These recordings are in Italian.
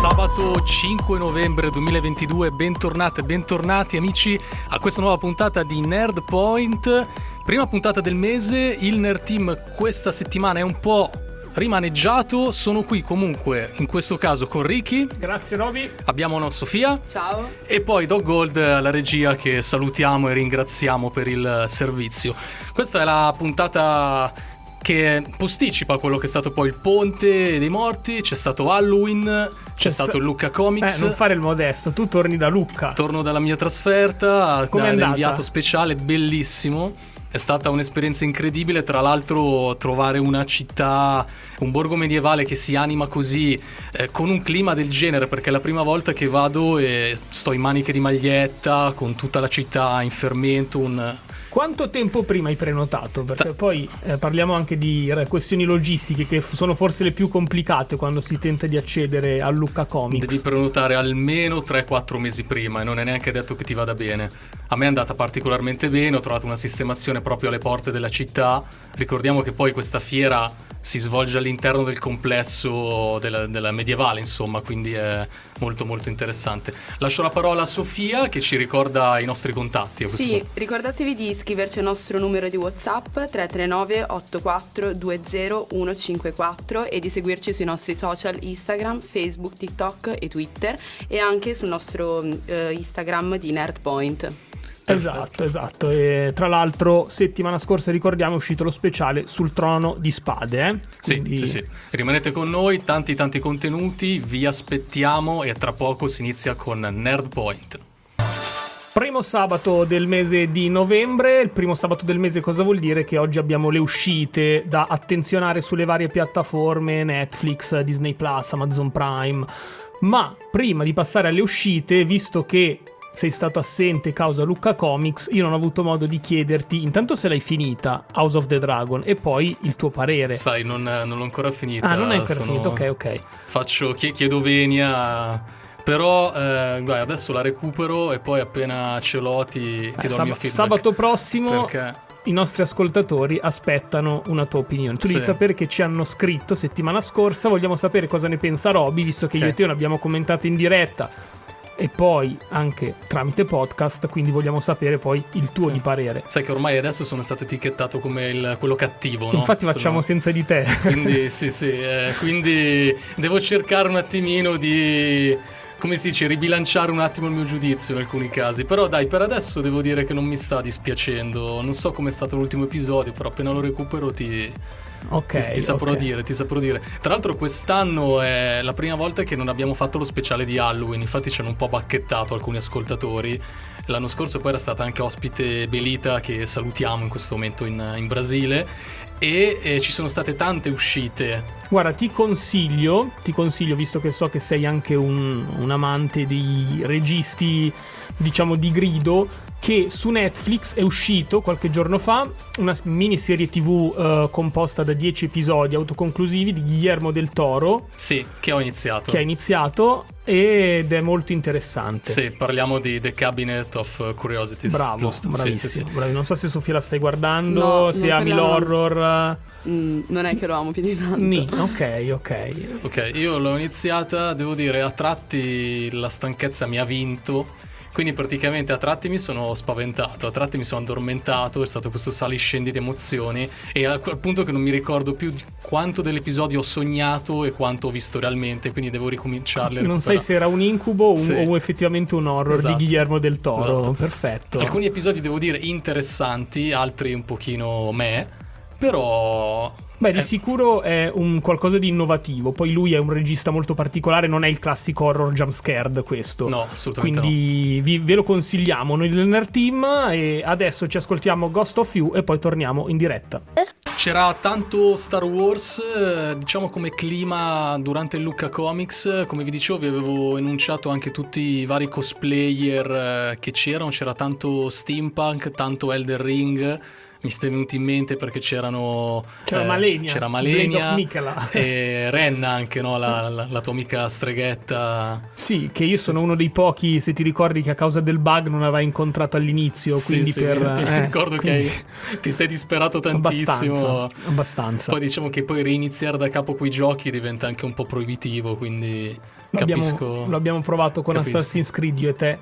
Sabato 5 novembre 2022, bentornate, bentornati amici a questa nuova puntata di Nerd Point. Prima puntata del mese, il Nerd Team questa settimana è un po' rimaneggiato. Sono qui comunque, in questo caso con Ricky. Grazie Roby. Abbiamo no, Sofia. Ciao. E poi Dog Gold, la regia che salutiamo e ringraziamo per il servizio. Questa è la puntata che posticipa quello che è stato poi il ponte dei morti, c'è stato Halloween, c'è, C'è stato sta- il Lucca Comics. Eh, non fare il modesto, tu torni da Lucca. Torno dalla mia trasferta, Com'è da- inviato speciale, bellissimo. È stata un'esperienza incredibile, tra l'altro trovare una città, un borgo medievale che si anima così, eh, con un clima del genere, perché è la prima volta che vado e sto in maniche di maglietta, con tutta la città in fermento, un, Quanto tempo prima hai prenotato? Perché poi eh, parliamo anche di questioni logistiche che f- sono forse le più complicate quando si tenta di accedere al Lucca Comics. Devi prenotare almeno 3-4 mesi prima e non è neanche detto che ti vada bene. A me è andata particolarmente bene, ho trovato una sistemazione proprio alle porte della città. Ricordiamo che poi questa fiera si svolge all'interno del complesso della, della medievale, insomma, quindi è molto molto interessante. Lascio la parola a Sofia che ci ricorda i nostri contatti. Sì, punto. ricordatevi di iscriverci al nostro numero di WhatsApp 339 84 20 154 e di seguirci sui nostri social Instagram, Facebook, TikTok e Twitter e anche sul nostro eh, Instagram di Nerdpoint. Esatto, esatto. E tra l'altro, settimana scorsa ricordiamo è uscito lo speciale sul trono di spade. Eh? Sì, Quindi- sì, sì. Rimanete con noi, tanti tanti contenuti, vi aspettiamo e tra poco si inizia con Nerd Point. Primo sabato del mese di novembre, il primo sabato del mese cosa vuol dire? Che oggi abbiamo le uscite da attenzionare sulle varie piattaforme, Netflix, Disney Plus, Amazon Prime. Ma prima di passare alle uscite, visto che sei stato assente causa Lucca Comics, io non ho avuto modo di chiederti intanto se l'hai finita House of the Dragon e poi il tuo parere. Sai, non, non l'ho ancora finita. ah, non è ancora sono- finito, ok, ok. Faccio, chie- chiedo venia. Però, eh, guarda, adesso la recupero e poi appena ce l'ho ti, ti Eh, do il sab- mio feedback. sabato prossimo Perché i nostri ascoltatori aspettano una tua opinione. Tu devi Sì. sapere che ci hanno scritto settimana scorsa, vogliamo sapere cosa ne pensa Roby, visto che io Ok. e te non abbiamo commentato in diretta e poi anche tramite podcast, quindi vogliamo sapere poi il tuo Sì. di parere. sai che ormai adesso sono stato etichettato come il- quello cattivo, no? Infatti facciamo Quello- senza di te. Quindi, sì, sì, eh, quindi devo cercare un attimino di, come si dice, ribilanciare un attimo il mio giudizio in alcuni casi. Però dai, per adesso devo dire che non mi sta dispiacendo. Non so com'è stato l'ultimo episodio, però appena lo recupero ti, ok. ti, ti saprò ok. dire, ti saprò dire. Tra l'altro quest'anno è la prima volta che non abbiamo fatto lo speciale di Halloween, infatti ci hanno un po' bacchettato alcuni ascoltatori. L'anno scorso poi era stata anche ospite Belita che salutiamo in questo momento in, in Brasile e eh, ci sono state tante uscite. Guarda, ti consiglio, ti consiglio, visto che so che sei anche un, un amante dei registi, diciamo, di grido, che su Netflix è uscito qualche giorno fa una miniserie tv eh, composta da 10 episodi autoconclusivi di Guillermo del Toro, Sì, che ho iniziato. che ha iniziato ed è molto interessante. Sì, parliamo di The Cabinet of Curiosities. Bravo, giusto? Sì, bravissimo. sì, sì. bravi. Non so se Sofia la stai guardando, No, se ami l'horror. Mm, non è che lo amo più di tanto. Ni, ok, ok. Ok, io l'ho iniziata, devo dire, a tratti la stanchezza mi ha vinto. Quindi praticamente a tratti mi sono spaventato, a tratti mi sono addormentato, è stato questo saliscendi di emozioni e al, al punto che non mi ricordo più di quanto dell'episodio ho sognato e quanto ho visto realmente, quindi devo ricominciarle. a Non sai se era un incubo o, un- Sì. o effettivamente un horror Esatto. di Guillermo del Toro. Esatto. Perfetto. Alcuni episodi devo dire interessanti, altri un pochino me, però... Beh, di sicuro è un qualcosa di innovativo. Poi lui è un regista molto particolare, non è il classico horror jump scared questo. No, assolutamente Quindi vi- ve lo consigliamo noi del Nerd Team e adesso ci ascoltiamo Ghost of You e poi torniamo in diretta. C'era tanto Star Wars, eh, diciamo come clima durante il Lucca Comics, come vi dicevo vi avevo enunciato anche tutti i vari cosplayer eh, che c'erano, c'era tanto steampunk, tanto Elder Ring, mi stai venuti in mente perché c'erano c'era eh, Malenia, c'era Malenia e Renna anche, no? la, la, la, tua amica streghetta. Sì, che io sono uno dei pochi, se ti ricordi, che a causa del bug non aveva incontrato all'inizio. Sì, quindi sì, per, ti eh, ricordo quindi... che ti sei disperato tantissimo. Abbastanza, abbastanza. Poi diciamo che poi reiniziare da capo quei giochi diventa anche un po' proibitivo, quindi lo capisco. Abbiamo, lo abbiamo provato con capisco. Assassin's Creed io e te.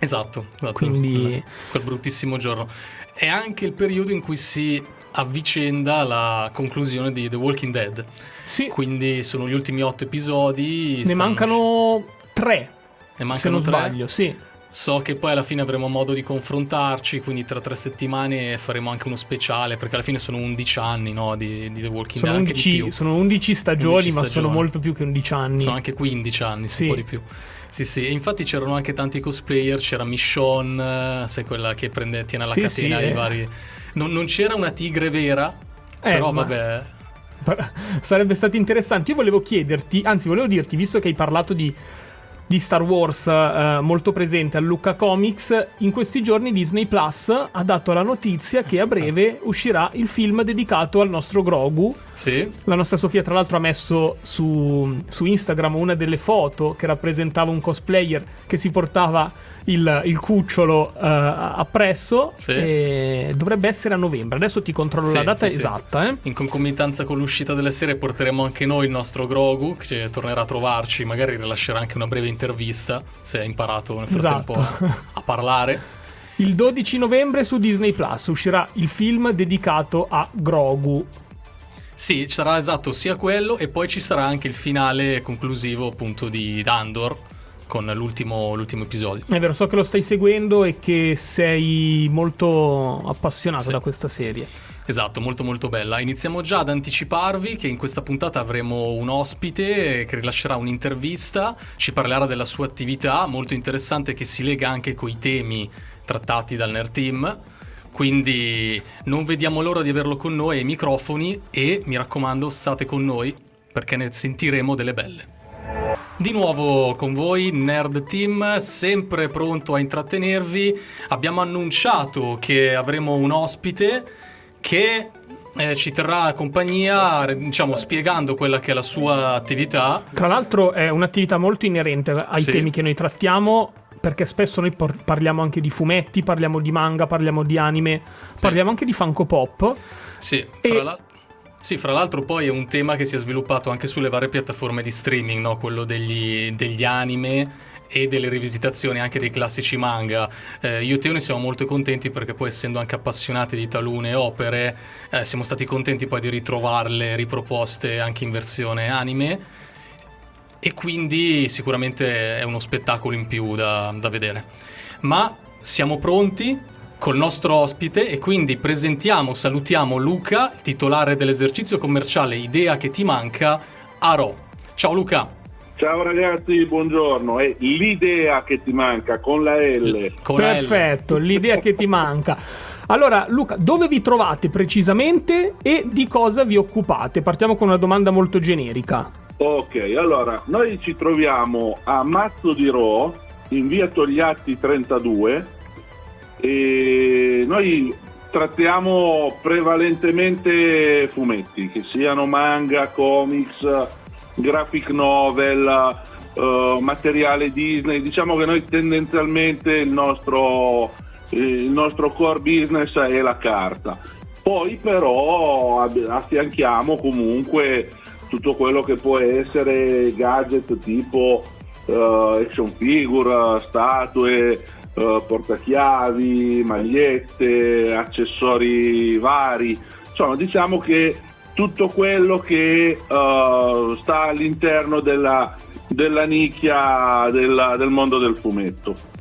Esatto, esatto. Quindi... quel bruttissimo giorno. È anche il periodo in cui si avvicenda la conclusione di The Walking Dead. Sì. Quindi sono gli ultimi otto episodi. Ne mancano tre. Ne mancano se non tre. sbaglio, sì. So che poi alla fine avremo modo di confrontarci, quindi tra tre settimane faremo anche uno speciale, perché alla fine sono 11 anni no, di, di, The Walking sono Dead. 11, sono 11 stagioni, 11 ma stagioni. sono molto più che 11 anni. Sono anche 15 anni, sì. Un po' di più. Sì, sì, infatti c'erano anche tanti cosplayer, c'era Michonne, sai quella che prende, tiene alla Sì, catena sì, i eh. vari... Non, non c'era una tigre vera, Eh, però ma- vabbè... Sarebbe stato interessante. Io volevo chiederti, anzi, volevo dirti, visto che hai parlato di, di Star Wars eh, molto presente al Lucca Comics, in questi giorni Disney Plus ha dato la notizia che a breve uscirà il film dedicato al nostro Grogu. Sì, La nostra Sofia, tra l'altro, ha messo su, su Instagram una delle foto che rappresentava un cosplayer che si portava il, il cucciolo eh, appresso. Sì. E dovrebbe essere a novembre. Adesso ti controllo Sì, la data sì, esatta. Eh. in concomitanza con l'uscita delle serie porteremo anche noi il nostro Grogu, che tornerà a trovarci, magari rilascerà anche una breve intervista, se ha imparato nel frattempo Esatto. a, a parlare. Il 12 novembre su Disney Plus uscirà il film dedicato a Grogu. Sì, ci sarà esatto sia quello e poi ci sarà anche il finale conclusivo appunto di Dandor con l'ultimo, l'ultimo episodio. È vero, so che lo stai seguendo e che sei molto appassionato Sì. da questa serie. Esatto, molto molto bella. Iniziamo già ad anticiparvi che in questa puntata avremo un ospite che rilascerà un'intervista, ci parlerà della sua attività molto interessante che si lega anche coi temi trattati dal Nerd Team. Quindi non vediamo l'ora di averlo con noi ai microfoni e mi raccomando state con noi perché ne sentiremo delle belle. Di nuovo con voi Nerd Team, sempre pronto a intrattenervi. Abbiamo annunciato che avremo un ospite che eh, ci terrà compagnia, diciamo, spiegando quella che è la sua attività. Tra l'altro è un'attività molto inerente ai Sì. temi che noi trattiamo, perché spesso noi por- parliamo anche di fumetti, parliamo di manga, parliamo di anime, parliamo anche di Funko Pop. Sì, fra la- sì, fra l'altro poi è un tema che si è sviluppato anche sulle varie piattaforme di streaming, no? quello degli, degli anime e delle rivisitazioni anche dei classici manga. Eh, io e Teo ne siamo molto contenti perché poi essendo anche appassionati di talune opere eh, siamo stati contenti poi di ritrovarle riproposte anche in versione anime e quindi sicuramente è uno spettacolo in più da, da vedere. Ma siamo pronti col nostro ospite e quindi presentiamo, salutiamo Luca, titolare dell'esercizio commerciale Idea che ti manca, Aro. Ciao Luca. Ciao ragazzi, buongiorno. È l'idea che ti manca con la L. Con la L. Perfetto, l'idea che ti manca. Allora, Luca, dove vi trovate precisamente e di cosa vi occupate? Partiamo con una domanda molto generica. Ok, allora, noi ci troviamo a Mazzo di Ro, in via Togliatti 32, e noi trattiamo prevalentemente fumetti, che siano manga, comics, graphic novel, eh, materiale Disney. Diciamo che noi tendenzialmente il nostro, eh, il nostro core business è la carta. Poi però affianchiamo comunque tutto quello che può essere gadget tipo eh, action figure, statue, eh, portachiavi, magliette, accessori vari. Insomma, diciamo che tutto quello che eh, sta all'interno della, della nicchia della- del mondo del fumetto.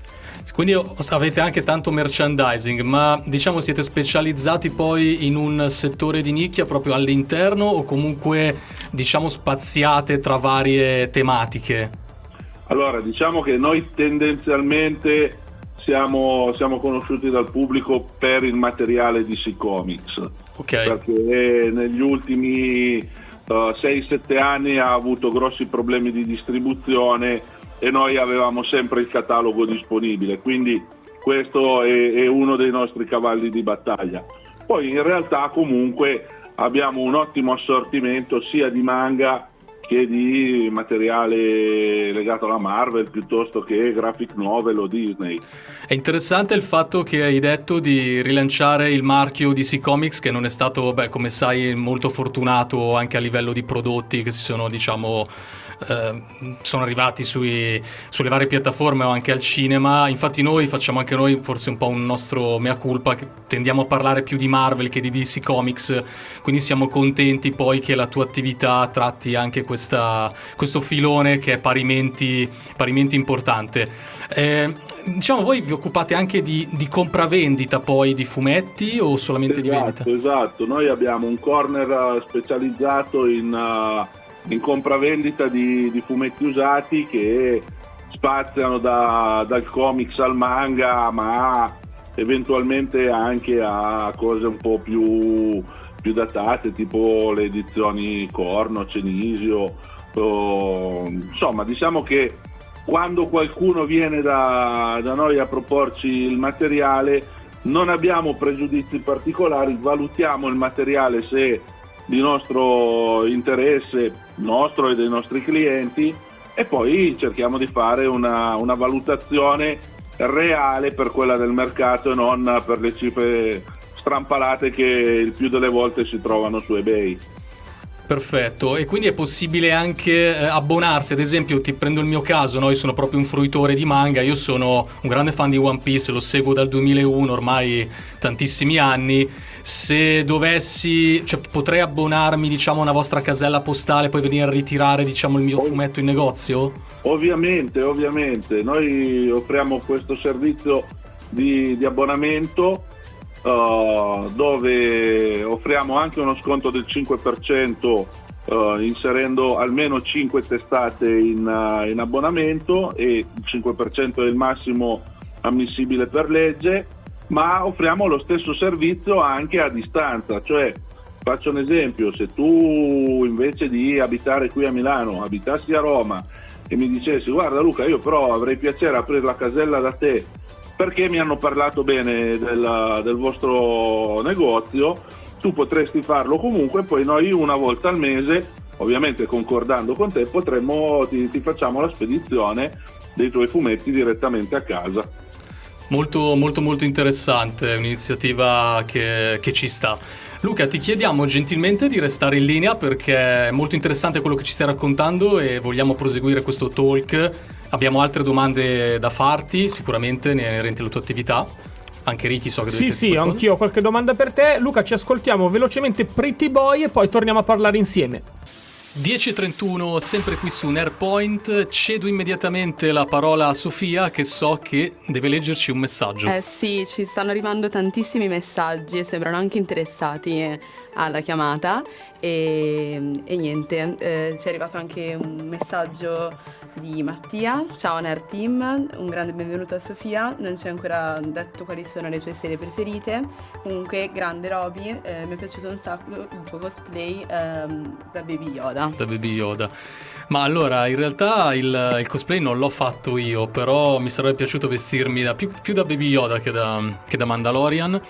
Quindi avete anche tanto merchandising, ma diciamo siete specializzati poi in un settore di nicchia proprio all'interno o comunque diciamo spaziate tra varie tematiche? Allora, diciamo che noi tendenzialmente siamo, siamo conosciuti dal pubblico per il materiale DC Comics, Ok, perché negli ultimi eh, 6-7 anni ha avuto grossi problemi di distribuzione e noi avevamo sempre il catalogo disponibile, quindi questo è, è uno dei nostri cavalli di battaglia. Poi in realtà comunque abbiamo un ottimo assortimento sia di manga che di materiale legato alla Marvel piuttosto che graphic novel o Disney. È interessante il fatto che hai detto di rilanciare il marchio DC Comics che non è stato, beh, come sai, molto fortunato anche a livello di prodotti che si sono, diciamo, eh, sono arrivati sui, sulle varie piattaforme o anche al cinema. Infatti noi facciamo anche noi forse un po' un nostro mea culpa, tendiamo a parlare più di Marvel che di DC Comics, quindi siamo contenti poi che la tua attività tratti anche questa, questo filone che è parimenti, parimenti importante. Eh, diciamo, voi vi occupate anche di, di, compravendita poi di fumetti o solamente esatto, di vendita? Esatto, noi abbiamo un corner specializzato in... Uh in compravendita di, di fumetti usati che spaziano da, dal comics al manga, ma eventualmente anche a cose un po' più, più datate, tipo le edizioni Corno, Cenisio. O, insomma, diciamo che quando qualcuno viene da, da noi a proporci il materiale, non abbiamo pregiudizi particolari, valutiamo il materiale se di nostro interesse, nostro e dei nostri clienti, e poi cerchiamo di fare una, una valutazione reale per quella del mercato e non per le cifre strampalate che il più delle volte si trovano su eBay. Perfetto, e quindi è possibile anche eh, abbonarsi, ad esempio ti prendo il mio caso, no? io sono proprio un fruitore di manga, io sono un grande fan di One Piece, lo seguo dal 2001, ormai tantissimi anni, se dovessi, cioè potrei abbonarmi diciamo a una vostra casella postale e poi venire a ritirare diciamo il mio fumetto in negozio? Ovviamente, ovviamente, noi offriamo questo servizio di, di abbonamento uh, dove offriamo anche uno sconto del 5% uh, eh, inserendo almeno 5 testate in, uh, in abbonamento e il 5% è il massimo ammissibile per legge, ma offriamo lo stesso servizio anche a distanza, cioè faccio un esempio, se tu invece di abitare qui a Milano abitassi a Roma e mi dicessi guarda Luca io però avrei piacere aprire la casella da te perché mi hanno parlato bene del, del vostro negozio, tu potresti farlo comunque, poi noi una volta al mese, ovviamente concordando con te, potremmo, ti, ti facciamo la spedizione dei tuoi fumetti direttamente a casa. Molto, molto, molto interessante, un'iniziativa che, che, ci sta. Luca, ti chiediamo gentilmente di restare in linea perché è molto interessante quello che ci stai raccontando e vogliamo proseguire questo talk Abbiamo altre domande da farti, sicuramente inerenti alla tua attività. Anche Ricky so che Sì, sì, qualcosa. anch'io ho qualche domanda per te. Luca, ci ascoltiamo velocemente Pretty Boy e poi torniamo a parlare insieme. 10.31, sempre qui su Nerpoint. Cedo immediatamente la parola a Sofia che so che deve leggerci un messaggio. Eh sì, ci stanno arrivando tantissimi messaggi e sembrano anche interessati alla chiamata. E, e niente, eh, ci è arrivato anche un messaggio di Mattia. Ciao Nerd Team, un grande benvenuto a Sofia. Non ci hai ancora detto quali sono le tue serie preferite. Comunque, grande Roby, eh, mi è piaciuto un sacco il tuo cosplay ehm, da Baby Yoda. Da Baby Yoda. Ma allora, in realtà il, il, cosplay non l'ho fatto io, però mi sarebbe piaciuto vestirmi da, più, più, da Baby Yoda che da, che da Mandalorian.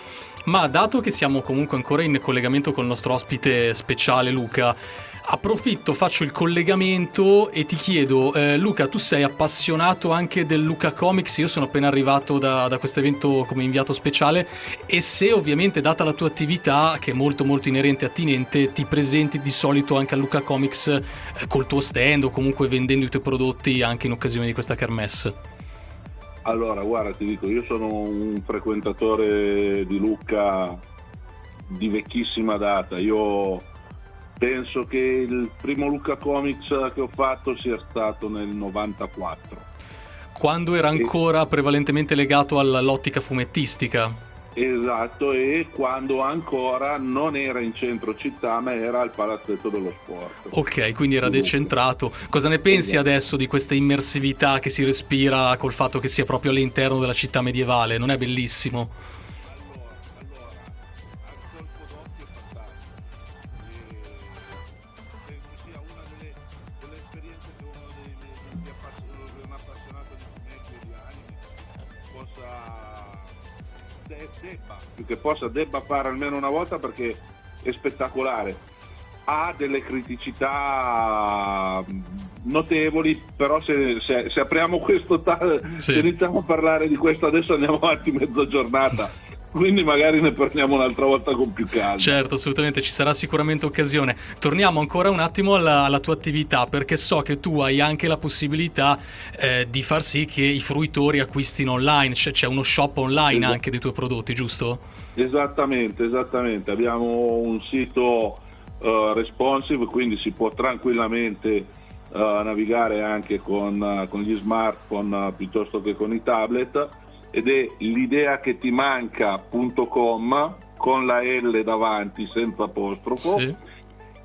Ma dato che siamo comunque ancora in collegamento con il nostro ospite speciale Luca, approfitto, faccio il collegamento e ti chiedo, eh, Luca, tu sei appassionato anche del Luca Comics? Io sono appena arrivato da, da questo evento come inviato speciale e se ovviamente, data la tua attività, che è molto molto inerente e attinente, ti presenti di solito anche al Luca Comics eh, col tuo stand o comunque vendendo i tuoi prodotti anche in occasione di questa kermesse? Allora, guarda, ti dico, io sono un frequentatore di Lucca di vecchissima data. Io penso che il primo Lucca Comics che ho fatto sia stato nel 94. Quando era ancora e... prevalentemente legato all'ottica fumettistica. Esatto, e quando ancora non era in centro città, ma era al palazzetto dello sport. Ok, quindi era decentrato. Cosa ne pensi esatto. adesso di questa immersività che si respira col fatto che sia proprio all'interno della città medievale? Non è bellissimo? Che possa, debba fare almeno una volta perché è spettacolare. Ha delle criticità mm, notevoli, però se, se- se apriamo questo tal- Sì. se iniziamo a parlare di questo adesso andiamo avanti mezza giornata, quindi magari ne parliamo un'altra volta con più calma. Certo, assolutamente, ci sarà sicuramente occasione. Torniamo ancora un attimo alla, alla tua attività, perché so che tu hai anche la possibilità eh, di far sì che i fruitori acquistino online, c'è, c'è uno shop online Esatto. anche dei tuoi prodotti, giusto? Esattamente, esattamente. Abbiamo un sito eh, responsive, quindi si può tranquillamente eh, navigare anche con, eh, con gli smartphone piuttosto che con i tablet ed è l'idea che ti manca.com con la L davanti senza apostrofo Sì.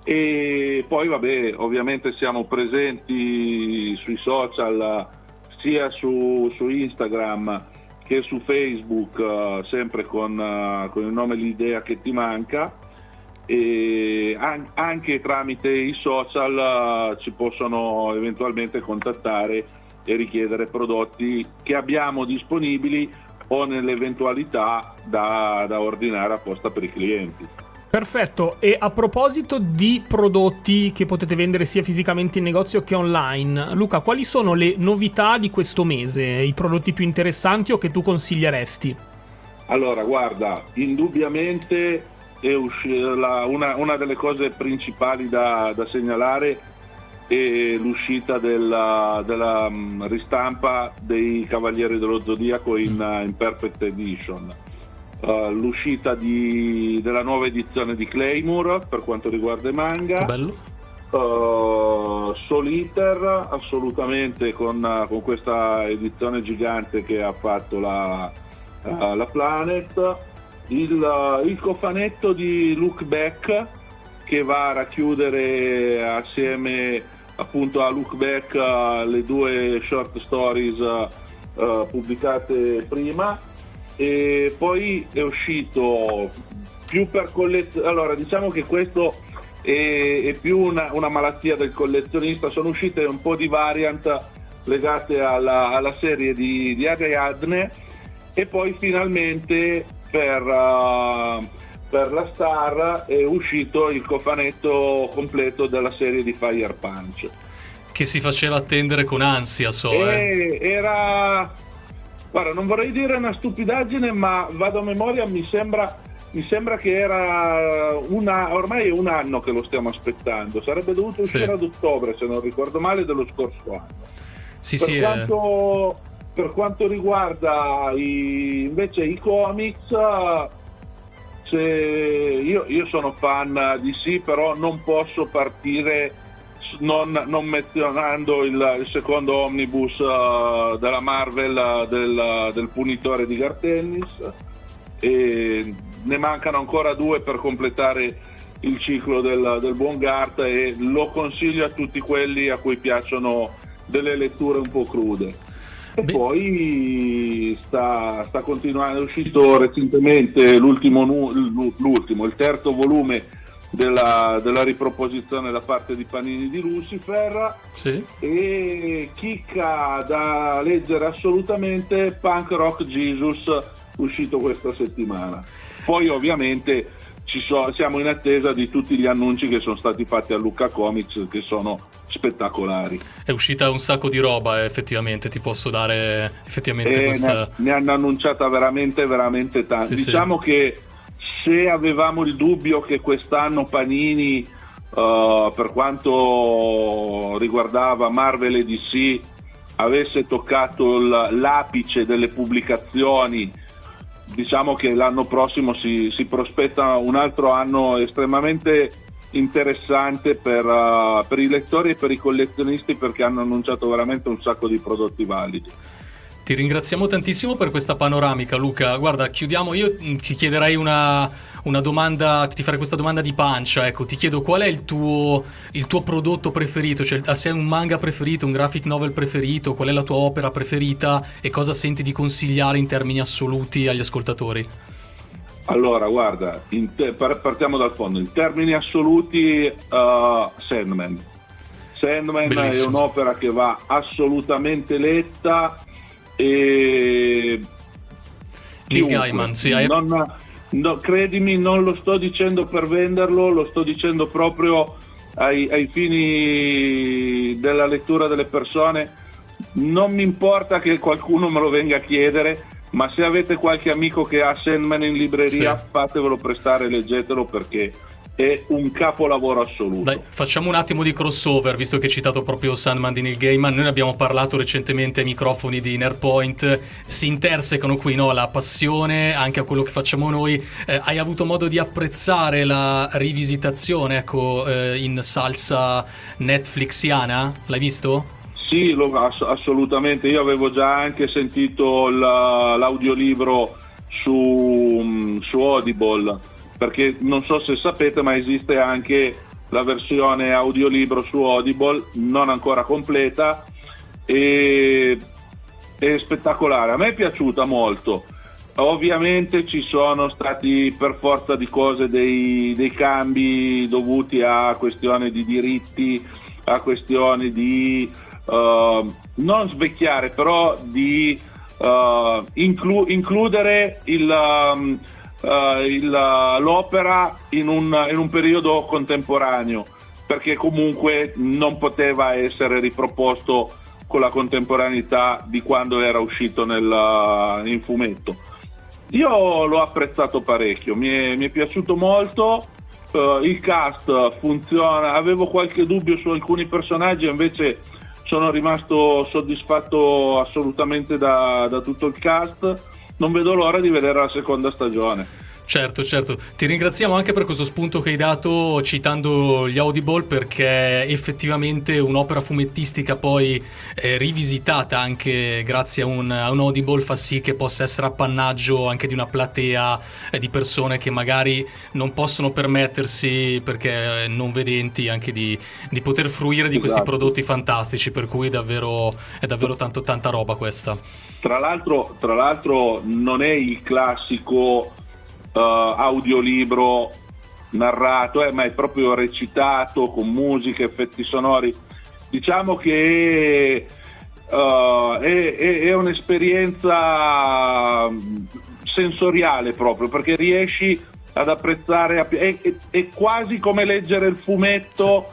e poi vabbè ovviamente siamo presenti sui social sia su, su Instagram che su Facebook eh, sempre con, eh, con il nome L'idea che ti manca e an- anche tramite i social eh, ci possono eventualmente contattare e richiedere prodotti che abbiamo disponibili o nell'eventualità da, da ordinare apposta per i clienti. Perfetto, e a proposito di prodotti che potete vendere sia fisicamente in negozio che online, Luca, quali sono le novità di questo mese, i prodotti più interessanti o che tu consiglieresti? Allora, guarda, indubbiamente è usci- la- una, una delle cose principali da, da segnalare è l'uscita della, della, mm, ristampa dei Cavalieri dello Zodiaco in, uh, in Perfect Edition. Uh, l'uscita di- della nuova edizione di Claymore per quanto riguarda i manga. bello. Uh, Soliter assolutamente con, con questa edizione gigante che ha fatto la, la Planet il, il cofanetto di Look Back che va a racchiudere assieme appunto a Look Back uh, le due short stories uh, pubblicate prima. E poi è uscito più per collezione allora diciamo che questo è, è più una, una malattia del collezionista. Sono uscite un po' di variant legate alla, alla serie di, di Ariadne e poi finalmente per, uh, per la Star è uscito il cofanetto completo della serie di Fire Punch Che si faceva attendere con ansia, so. eh. era guarda non vorrei dire una stupidaggine ma vado a memoria mi sembra mi sembra che era una, ormai è un anno che lo stiamo aspettando sarebbe dovuto uscire Sì. ad ottobre se non ricordo male dello scorso anno Sì, per, sì, eh. quanto, per quanto riguarda i- invece i comics, se- io, io sono fan di sì, però non posso partire non, non menzionando il, il secondo omnibus eh, della Marvel eh, del, del punitore di Gartennis. E ne mancano ancora due per completare il ciclo del, del buon Gart e lo consiglio a tutti quelli a cui piacciono delle letture un po' crude. E Beh. poi sta, sta continuando, è uscito recentemente l'ultimo, l'ultimo, il terzo volume della, della riproposizione da parte di Panini di Lucifer Sì. e chicca da leggere assolutamente Punk Rock Jesus uscito questa settimana. Poi ovviamente ci so- siamo in attesa di tutti gli annunci che sono stati fatti a Lucca Comics che sono spettacolari. È uscita un sacco di roba, eh, effettivamente, ti posso dare effettivamente E questa... ne, ne hanno annunciata veramente veramente tanti. Sì, sì. diciamo che se avevamo il dubbio che quest'anno Panini eh, per quanto riguardava Marvel e DC avesse toccato l'apice delle pubblicazioni diciamo che l'anno prossimo si, si prospetta un altro anno estremamente interessante per, eh, per i lettori e per i collezionisti perché hanno annunciato veramente un sacco di prodotti validi. Ti ringraziamo tantissimo per questa panoramica, Luca. Guarda, chiudiamo. Io mm, ti chiederei una, una domanda, ti farei questa domanda di pancia. Ecco, ti chiedo qual è il tuo, il tuo prodotto preferito? Cioè, se hai un manga preferito, un graphic novel preferito, qual è la tua opera preferita e cosa senti di consigliare in termini assoluti agli ascoltatori? Allora, guarda, te- par- partiamo dal fondo. In termini assoluti, uh, Sandman. Sandman è Bellissimo. un'opera che va assolutamente letta e Neil Gaiman, sì. Hai... Non, no, credimi, non lo sto dicendo per venderlo, lo sto dicendo proprio ai, ai fini della lettura delle persone. Non mi importa che qualcuno me lo venga a chiedere, ma se avete qualche amico che ha Sandman in libreria, sì. fatevelo prestare, leggetelo perché è un capolavoro assoluto. Dai, facciamo un attimo di crossover, visto che hai citato proprio Sandman di Neil Gaiman. Noi ne abbiamo parlato recentemente ai microfoni di Innerpoint. Si intersecano qui no? la passione anche a quello che facciamo noi. Eh, hai avuto modo di apprezzare la rivisitazione ecco, eh, in salsa Netflixiana? L'hai visto? Sì, lo, ass- assolutamente. Io avevo già anche sentito la, l'audiolibro su, su Audible perché non so se sapete ma esiste anche la versione audiolibro su Audible non ancora completa e è spettacolare a me è piaciuta molto ovviamente ci sono stati per forza di cose dei, dei cambi dovuti a questioni di diritti a questioni di uh, non svecchiare però di uh, inclu- includere il um, il, l'opera in un, in un periodo contemporaneo, perché comunque non poteva essere riproposto con la contemporaneità di quando era uscito nel, in fumetto. Io l'ho apprezzato parecchio, mi è, mi è piaciuto molto. Uh, il cast funziona, avevo qualche dubbio su alcuni personaggi, invece sono rimasto soddisfatto assolutamente da, da tutto il cast non vedo l'ora di vedere la seconda stagione. Certo, certo. Ti ringraziamo anche per questo spunto che hai dato citando gli Audible perché effettivamente un'opera fumettistica poi eh, rivisitata anche grazie a un, a un, Audible fa sì che possa essere appannaggio anche di una platea eh, di persone che magari non possono permettersi perché non vedenti anche di, di poter fruire di esatto. questi prodotti fantastici per cui davvero, è davvero tanto, tanta roba questa. Tra l'altro, tra l'altro non è il classico uh, audiolibro narrato, eh, ma è proprio recitato con musica, effetti sonori. Diciamo che uh, è, è, è, un'esperienza sensoriale proprio, perché riesci ad apprezzare, è, è quasi come leggere il fumetto,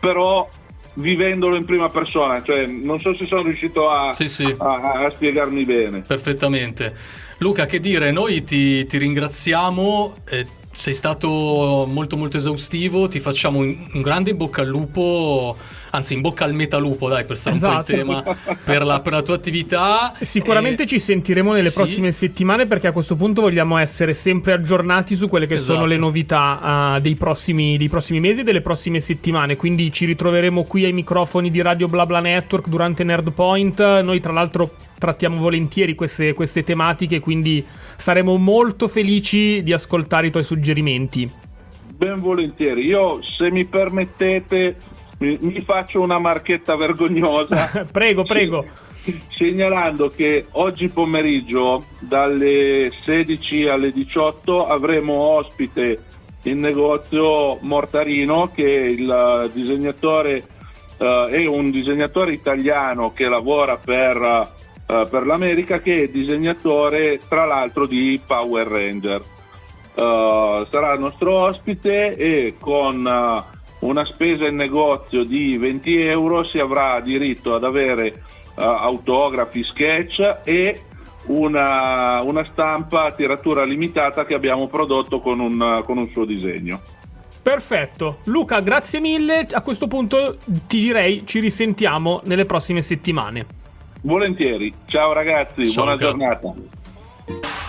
però vivendolo in prima persona, cioè non so se sono riuscito a, sì, sì. a, a spiegarmi bene. Perfettamente. Luca, che dire, noi ti, ti ringraziamo. Eh, sei stato molto molto esaustivo, ti facciamo un, un grande in bocca al lupo anzi in bocca al metalupo dai per stare esatto. un po' in esatto. tema per la, per la tua attività sicuramente e... ci sentiremo nelle sì. prossime settimane perché a questo punto vogliamo essere sempre aggiornati su quelle che esatto. sono le novità uh, dei, prossimi, dei prossimi mesi e delle prossime settimane quindi ci ritroveremo qui ai microfoni di Radio BlaBla Network durante Nerdpoint noi tra l'altro trattiamo volentieri queste, queste tematiche quindi saremo molto felici di ascoltare i tuoi suggerimenti ben volentieri. Io, se mi permettete, mi, mi faccio una marchetta vergognosa. prego, prego. Segnalando che oggi pomeriggio dalle 16 alle 18 avremo ospite in negozio Mortarino che è il disegnatore uh, è un disegnatore italiano che lavora per, uh, per, l'America che è disegnatore tra l'altro di Power Ranger. Uh, sarà il nostro ospite e con una spesa in negozio di 20 euro si avrà diritto ad avere uh, autografi, sketch e una, una, stampa a tiratura limitata che abbiamo prodotto con un, con un suo disegno. Perfetto, Luca, grazie mille. A questo punto ti direi ci risentiamo nelle prossime settimane. Volentieri, ciao ragazzi, ciao, buona Luca. giornata.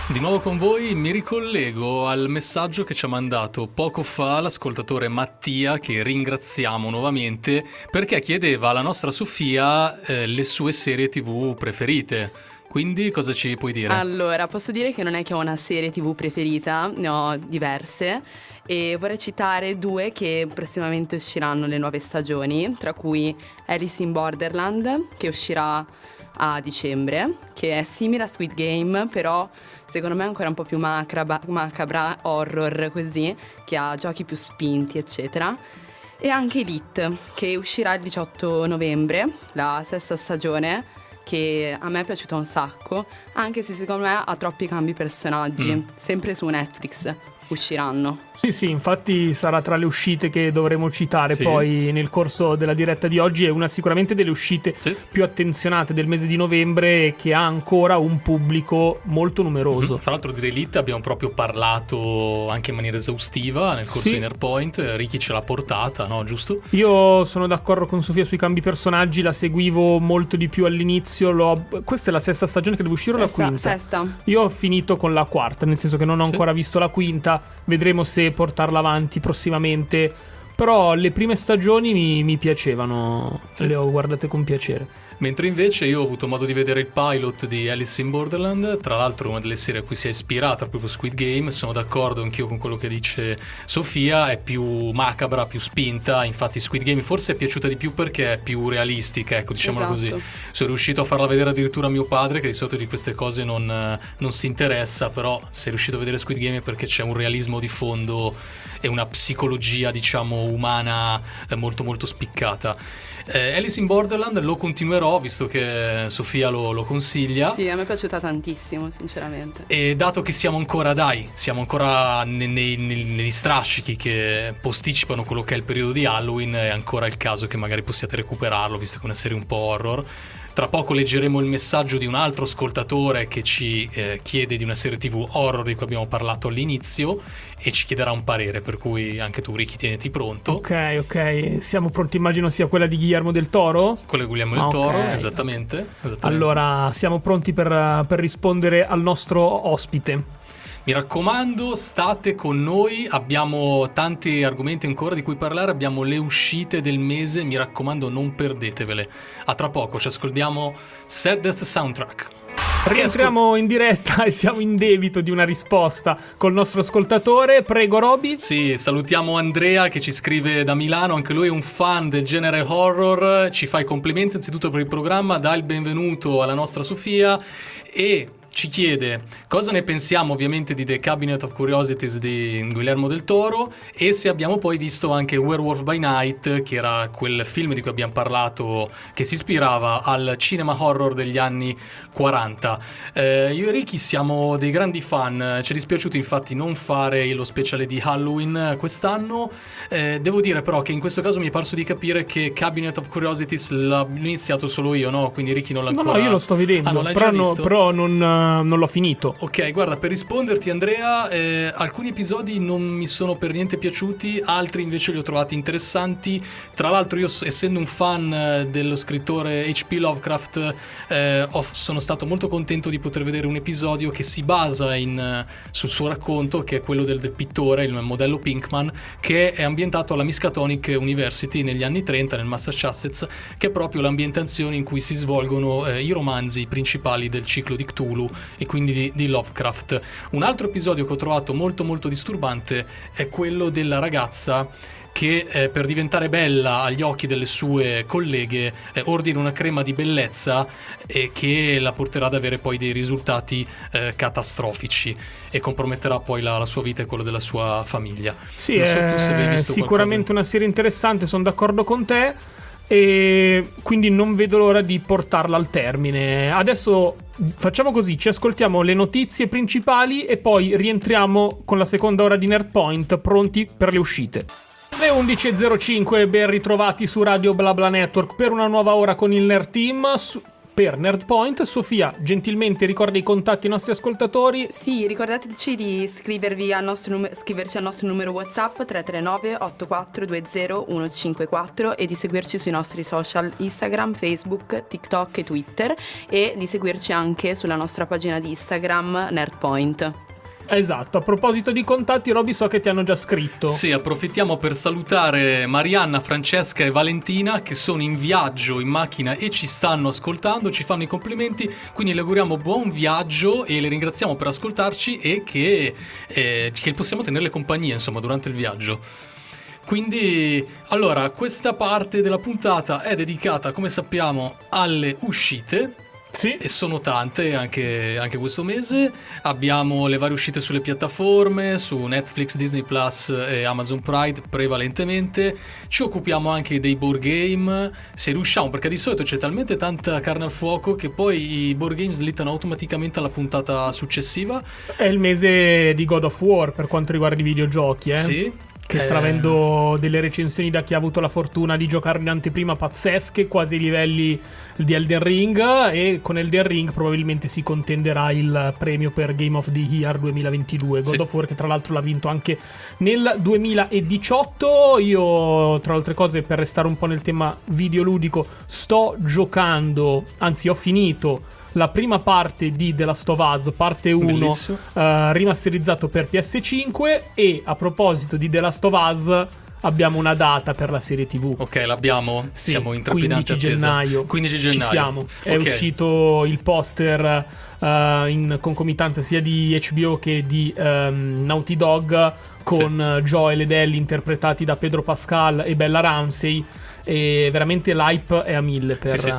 Di nuovo con voi mi ricollego al messaggio che ci ha mandato poco fa l'ascoltatore Mattia, che ringraziamo nuovamente, perché chiedeva alla nostra Sofia eh, le sue serie tv preferite. Quindi cosa ci puoi dire? Allora, posso dire che non è che ho una serie tv preferita, ne ho diverse e vorrei citare due che prossimamente usciranno le nuove stagioni, tra cui Alice in Borderland, che uscirà a dicembre, che è simile a Squid Game, però secondo me è ancora un po' più macabra, macabra horror così, che ha giochi più spinti, eccetera. E anche Elite, che uscirà il 18 novembre, la sesta stagione, che a me è piaciuta un sacco, anche se secondo me ha troppi cambi personaggi, Mm. sempre su Netflix usciranno. Sì, sì, infatti sarà tra le uscite che dovremo citare Sì. poi nel corso della diretta di oggi. È una sicuramente delle uscite Sì. più attenzionate del mese di novembre e che ha ancora un pubblico molto numeroso. Mhm. Tra l'altro di Elite abbiamo proprio parlato anche in maniera esaustiva nel corso Sì. di Nerdpoint. Ricky ce l'ha portata, no? Giusto? Io sono d'accordo con Sofia sui cambi personaggi, la seguivo molto di più all'inizio. l'ho- Questa è la sesta stagione che deve uscire o la quinta? Sesta. Io ho finito con la quarta, nel senso che non ho Sì. ancora visto la quinta, vedremo se portarla avanti prossimamente. Però le prime stagioni mi, mi piacevano, Sì. le ho guardate con piacere. Mentre invece io ho avuto modo di vedere il pilot di Alice in Borderland, tra l'altro una delle serie a cui si è ispirata proprio Squid Game, sono d'accordo anch'io con quello che dice Sofia, è più macabra, più spinta, infatti Squid Game forse è piaciuta di più perché è più realistica, ecco diciamolo Esatto. così. Sono riuscito a farla vedere addirittura a mio padre che di solito di queste cose non, eh, non si interessa, però se è riuscito a vedere Squid Game è perché c'è un realismo di fondo e una psicologia diciamo umana eh, molto molto spiccata. Eh, Alice in Borderland lo continuerò visto che Sofia lo, lo consiglia. Sì, a me è piaciuta tantissimo, sinceramente. E dato che siamo ancora, dai, siamo ancora ne- nei- nei- negli strascichi che posticipano quello che è il periodo di Halloween, è ancora il caso che magari possiate recuperarlo, visto che è una serie un po' horror. Tra poco leggeremo il messaggio di un altro ascoltatore che ci eh, chiede di una serie TV horror di cui abbiamo parlato all'inizio e ci chiederà un parere, per cui anche tu, Ricky, tieniti pronto. Ok, ok. Siamo pronti, immagino sia quella di Guillermo del Toro. Quello di Guglielmo del Ah, Toro, ok. esattamente, esattamente. Allora, siamo pronti per, per rispondere al nostro ospite. Mi raccomando, state con noi, abbiamo tanti argomenti ancora di cui parlare, abbiamo le uscite del mese, mi raccomando non perdetevele. A tra poco, ci ascoltiamo Saddest Soundtrack. Rientriamo in diretta e siamo in debito di una risposta col nostro ascoltatore. Prego, Roby. Sì, salutiamo Andrea che ci scrive da Milano, anche lui è un fan del genere horror, ci fa i complimenti anzitutto per il programma, dà il benvenuto alla nostra Sofia e ci chiede cosa ne pensiamo ovviamente di The Cabinet of Curiosities di Guillermo del Toro e se abbiamo poi visto anche Werewolf by Night, che era quel film di cui abbiamo parlato che si ispirava al cinema horror degli anni 40. Eh, io e Ricky siamo dei grandi fan, ci è dispiaciuto infatti non fare lo speciale di Halloween quest'anno. Eh, devo dire però che in questo caso mi è parso di capire che Cabinet of Curiosities l'ho iniziato solo io, no? Quindi Ricky non l'ha No, ancora no, io lo sto vedendo, Ah, non però, già no- visto? però non, eh, non l'ho finito. Ok, guarda, per risponderti Andrea, eh, alcuni episodi non mi sono per niente piaciuti, altri invece li ho trovati interessanti. Tra l'altro io essendo un fan eh, dello scrittore H.P. Lovecraft eh, ho- sono stato molto contento di poter vedere un episodio che si basa in, eh, sul suo racconto, che è quello del, del pittore, il modello Pinkman, che è ambientato alla Miskatonic University negli anni 30 nel Massachusetts, che è proprio l'ambientazione in cui si svolgono eh, i romanzi principali del ciclo di Cthulhu e quindi di, di Lovecraft. Un altro episodio che ho trovato molto molto disturbante è quello della ragazza che eh, per diventare bella agli occhi delle sue colleghe eh, ordina una crema di bellezza e che la porterà ad avere poi dei risultati eh, catastrofici e comprometterà poi la, la sua vita e quello della sua famiglia. Sì, Non so tu se avevi è visto sicuramente una serie interessante, sono d'accordo con te. E quindi non vedo l'ora di portarla al termine. Adesso facciamo così: ci ascoltiamo le notizie principali e poi rientriamo con la seconda ora di Nerdpoint, pronti per le uscite. Le 11.05, ben ritrovati su Radio BlaBla Network per una nuova ora con il Nerd Team. Su- per Nerdpoint, Sofia gentilmente ricorda i contatti ai nostri ascoltatori. Sì, ricordateci di iscrivervi al nume- scriverci al nostro numero WhatsApp 339 8420 154 e di seguirci sui nostri social Instagram, Facebook, TikTok e Twitter e di seguirci anche sulla nostra pagina di Instagram Nerdpoint. Esatto, a proposito di contatti, Roby, so che ti hanno già scritto. Sì, approfittiamo per salutare Marianna, Francesca e Valentina che sono in viaggio in macchina e ci stanno ascoltando, ci fanno i complimenti, quindi le auguriamo buon viaggio e le ringraziamo per ascoltarci e che, eh, che possiamo tenerle compagnia insomma durante il viaggio. Quindi, allora, questa parte della puntata è dedicata, come sappiamo, alle uscite. Sì. E sono tante anche, anche questo mese. Abbiamo le varie uscite sulle piattaforme, su Netflix, Disney Plus e Amazon Pride prevalentemente. Ci occupiamo anche dei board game, se riusciamo, perché di solito c'è talmente tanta carne al fuoco che poi i board game slittano automaticamente alla puntata successiva. È il mese di God of War per quanto riguarda i videogiochi, eh? Sì. Che Eh, sta avendo delle recensioni da chi ha avuto la fortuna di giocare in anteprima pazzesche, quasi ai livelli di Elden Ring. E con Elden Ring probabilmente si contenderà il premio per Game of the Year 2022. God Sì. of War, che tra l'altro l'ha vinto anche nel 2018. Io, tra le altre cose, per restare un po' nel tema videoludico, sto giocando, anzi, ho finito. La prima parte di The Last of Us, parte 1, Bellissimo. eh, rimasterizzato per PS5 e a proposito di The Last of Us abbiamo una data per la serie TV. Ok, l'abbiamo. Sì, Siamo in trepidanti 15 attesa. gennaio. 15 Ci gennaio. siamo. È Ok. uscito il poster eh, in concomitanza sia di HBO che di ehm, Naughty Dog con eh, Joel ed Ellie interpretati da Pedro Pascal e Bella Ramsey e veramente l'hype è a mille per, Sì, sì.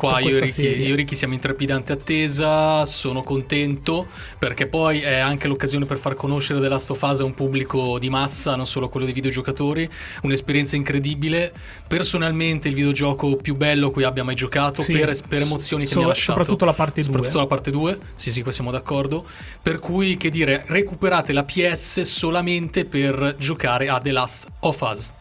Qua io e, Ricky, serie. io e Ricky siamo in trepidante attesa, sono contento perché poi è anche l'occasione per far conoscere The Last of Us a un pubblico di massa, non solo quello dei videogiocatori, un'esperienza incredibile. Personalmente il videogioco più bello a cui abbia mai giocato Sì. per, per emozioni che So- mi ha lasciato. soprattutto la parte due. Soprattutto la parte 2, sì sì, qua siamo d'accordo. Per cui, che dire, recuperate la PS solamente per giocare a The Last of Us.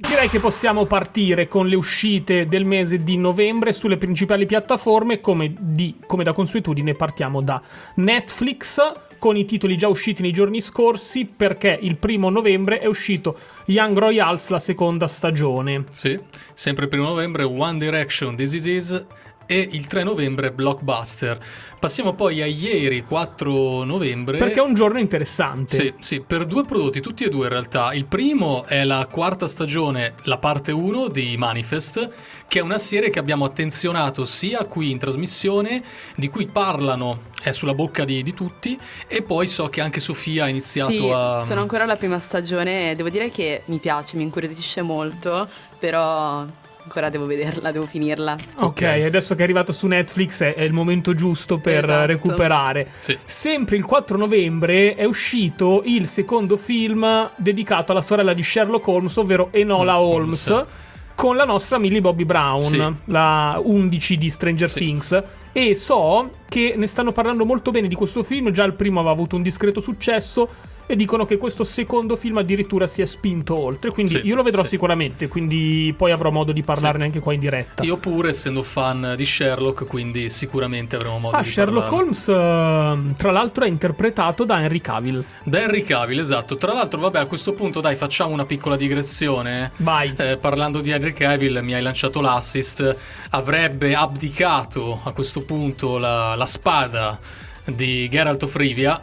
Direi che possiamo partire con le uscite del mese di novembre sulle principali piattaforme. Come, di- come da consuetudine, partiamo da Netflix con i titoli già usciti nei giorni scorsi. Perché il primo novembre è uscito Young Royals, la seconda stagione. Sì, sempre il primo novembre One Direction This Is Is e il 3 novembre Blockbuster. Passiamo poi a ieri 4 novembre. Perché è un giorno interessante. Sì, sì, per due prodotti, tutti e due in realtà. Il primo è la quarta stagione, la parte 1 di Manifest, che è una serie che abbiamo attenzionato sia qui in trasmissione, di cui parlano, è sulla bocca di, di tutti, e poi so che anche Sofia ha iniziato Sì, a... sono ancora alla prima stagione e devo dire che mi piace, mi incuriosisce molto, però ancora devo vederla, devo finirla. Ok, Ok. adesso che è arrivato su Netflix è, è il momento giusto per Esatto. recuperare. Sì. Sempre il 4 novembre è uscito il secondo film dedicato alla sorella di Sherlock Holmes, ovvero Enola Mm, Holmes, Holmes. con la nostra Millie Bobby Brown, Sì. la 11 di Stranger Sì. Things. E so che ne stanno parlando molto bene di questo film, già il primo aveva avuto un discreto successo. E dicono che questo secondo film addirittura si è spinto oltre. Quindi Sì, io lo vedrò sì. sicuramente. Quindi poi avrò modo di parlarne Sì. anche qua in diretta. Io pure, essendo fan di Sherlock, quindi sicuramente avremo modo Ah, di Sherlock parlarne. Holmes, ehm, tra l'altro, è interpretato da Henry Cavill. Da Henry Cavill, esatto. Tra l'altro, vabbè, a questo punto dai, facciamo una piccola digressione. Vai. Eh, parlando di Henry Cavill, mi hai lanciato l'assist. Avrebbe abdicato a questo punto la, la spada di Geralt of Rivia.